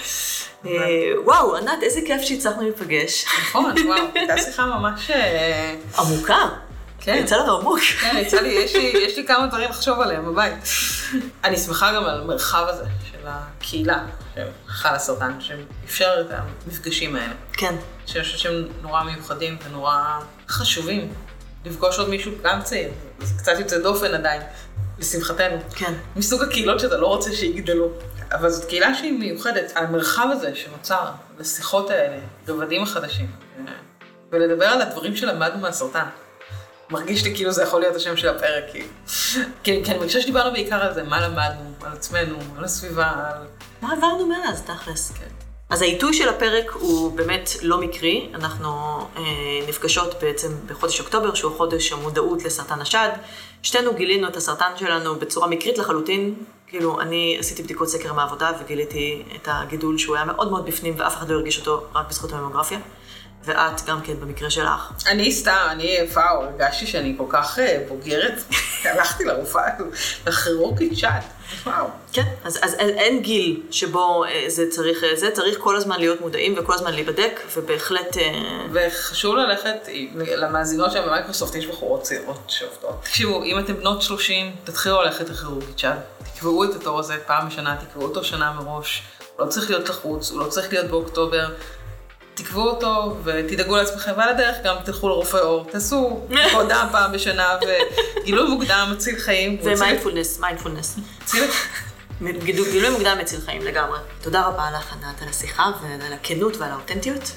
אה, וואו, ענת, איזה כיף שהצלחנו להיפגש. נכון, וואו, הייתה שיחה ממש... אה, עמוקה. כן. יצא לנו עמוק. כן, יצא לי, יש לי, יש לי כמה דברים לחשוב עליהם בבית. אני שמחה גם על המרחב הזה של הקהילה, של חלה סרטן, שאפשר את המפגשים האלה. כן. שאני חושבת שהם נורא מיוחדים ונורא חשובים. לפגוש עוד מישהו גם צעיר, זה קצת יוצא דופן עדיין, לשמחתנו. כן. מסוג הקהילות שאתה לא רוצה שיגדלו. אבל זאת קהילה שהיא מיוחדת, המרחב הזה שנוצר, לשיחות האלה, רבדים החדשים, ולדבר על הדברים שלמדנו מהסרטן. מרגיש לי כאילו זה יכול להיות השם של הפרק, כי... כי, כי אני מרגישה שדיברנו בעיקר על זה, מה למדנו, על עצמנו, על הסביבה, על... מה עברנו מאז, תכלס? כן. אז העיתוי של הפרק הוא באמת לא מקרי. אנחנו אה, נפגשות בעצם בחודש אוקטובר, שהוא חודש המודעות לסרטן השד. שתינו גילינו את הסרטן שלנו בצורה מקרית לחלוטין. כאילו, אני עשיתי בדיקות סקר מהעבודה וגיליתי את הגידול שהוא היה מאוד מאוד בפנים ואף אחד לא הרגיש אותו רק בזכות הממוגרפיה. ואת גם כן במקרה שלך. אני סתם, אני, וואו, הרגשתי שאני כל כך אה, בוגרת, הלכתי לרופאה, לכירורגית שד, וואו. כן, אז, אז אין, אין גיל שבו אה, זה צריך, אה, זה צריך כל הזמן להיות מודעים וכל הזמן להיבדק, ובהחלט... וחשוב ללכת, למאזינות שם במייקרוסופט יש בחורות צעירות שעובדות. תקשיבו, אם אתם בנות 30, תתחילו ללכת לכירורגית שד. תקבעו את התור הזה פעם בשנה, תקבעו אותו שנה מראש. הוא לא צריך להיות לחוץ, הוא לא צריך להיות באוקטובר. תקבעו אותו ותדאגו לעצמכם, ועל הדרך גם תלכו לרופא עור, תעשו דם פעם בשנה, וגילוי מוקדם מציל חיים. הוא מציל- ומיינדפולנס, מיינדפולנס. גילוי מוקדם מציל חיים לגמרי. תודה רבה לך, ענת, על השיחה ועל הכנות ועל האותנטיות.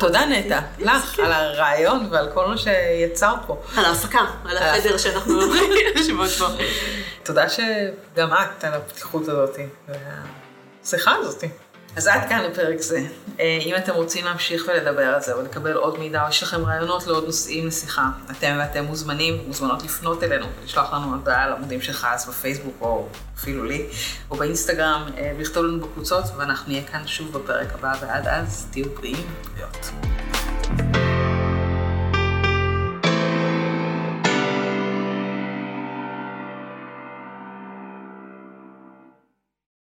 תודה נטע, לך, על הרעיון ועל כל מה שיצרת פה. על ההפקה, על החדר שאנחנו יושבות בו. תודה שגם את על הפתיחות הזאת, והשיחה הזאת. אז עד כאן לפרק זה. אה, אם אתם רוצים להמשיך ולדבר על זה, או לקבל עוד מידע, או יש לכם רעיונות לעוד נושאים לשיחה, אתם ואתם מוזמנים ומוזמנות לפנות אלינו ולשלוח לנו הודעה על עמודים של חס בפייסבוק, או אפילו לי, או באינסטגרם, אה, ולכתוב לנו בקבוצות, ואנחנו נהיה כאן שוב בפרק הבא, ועד אז תהיו בריאים ובריאות.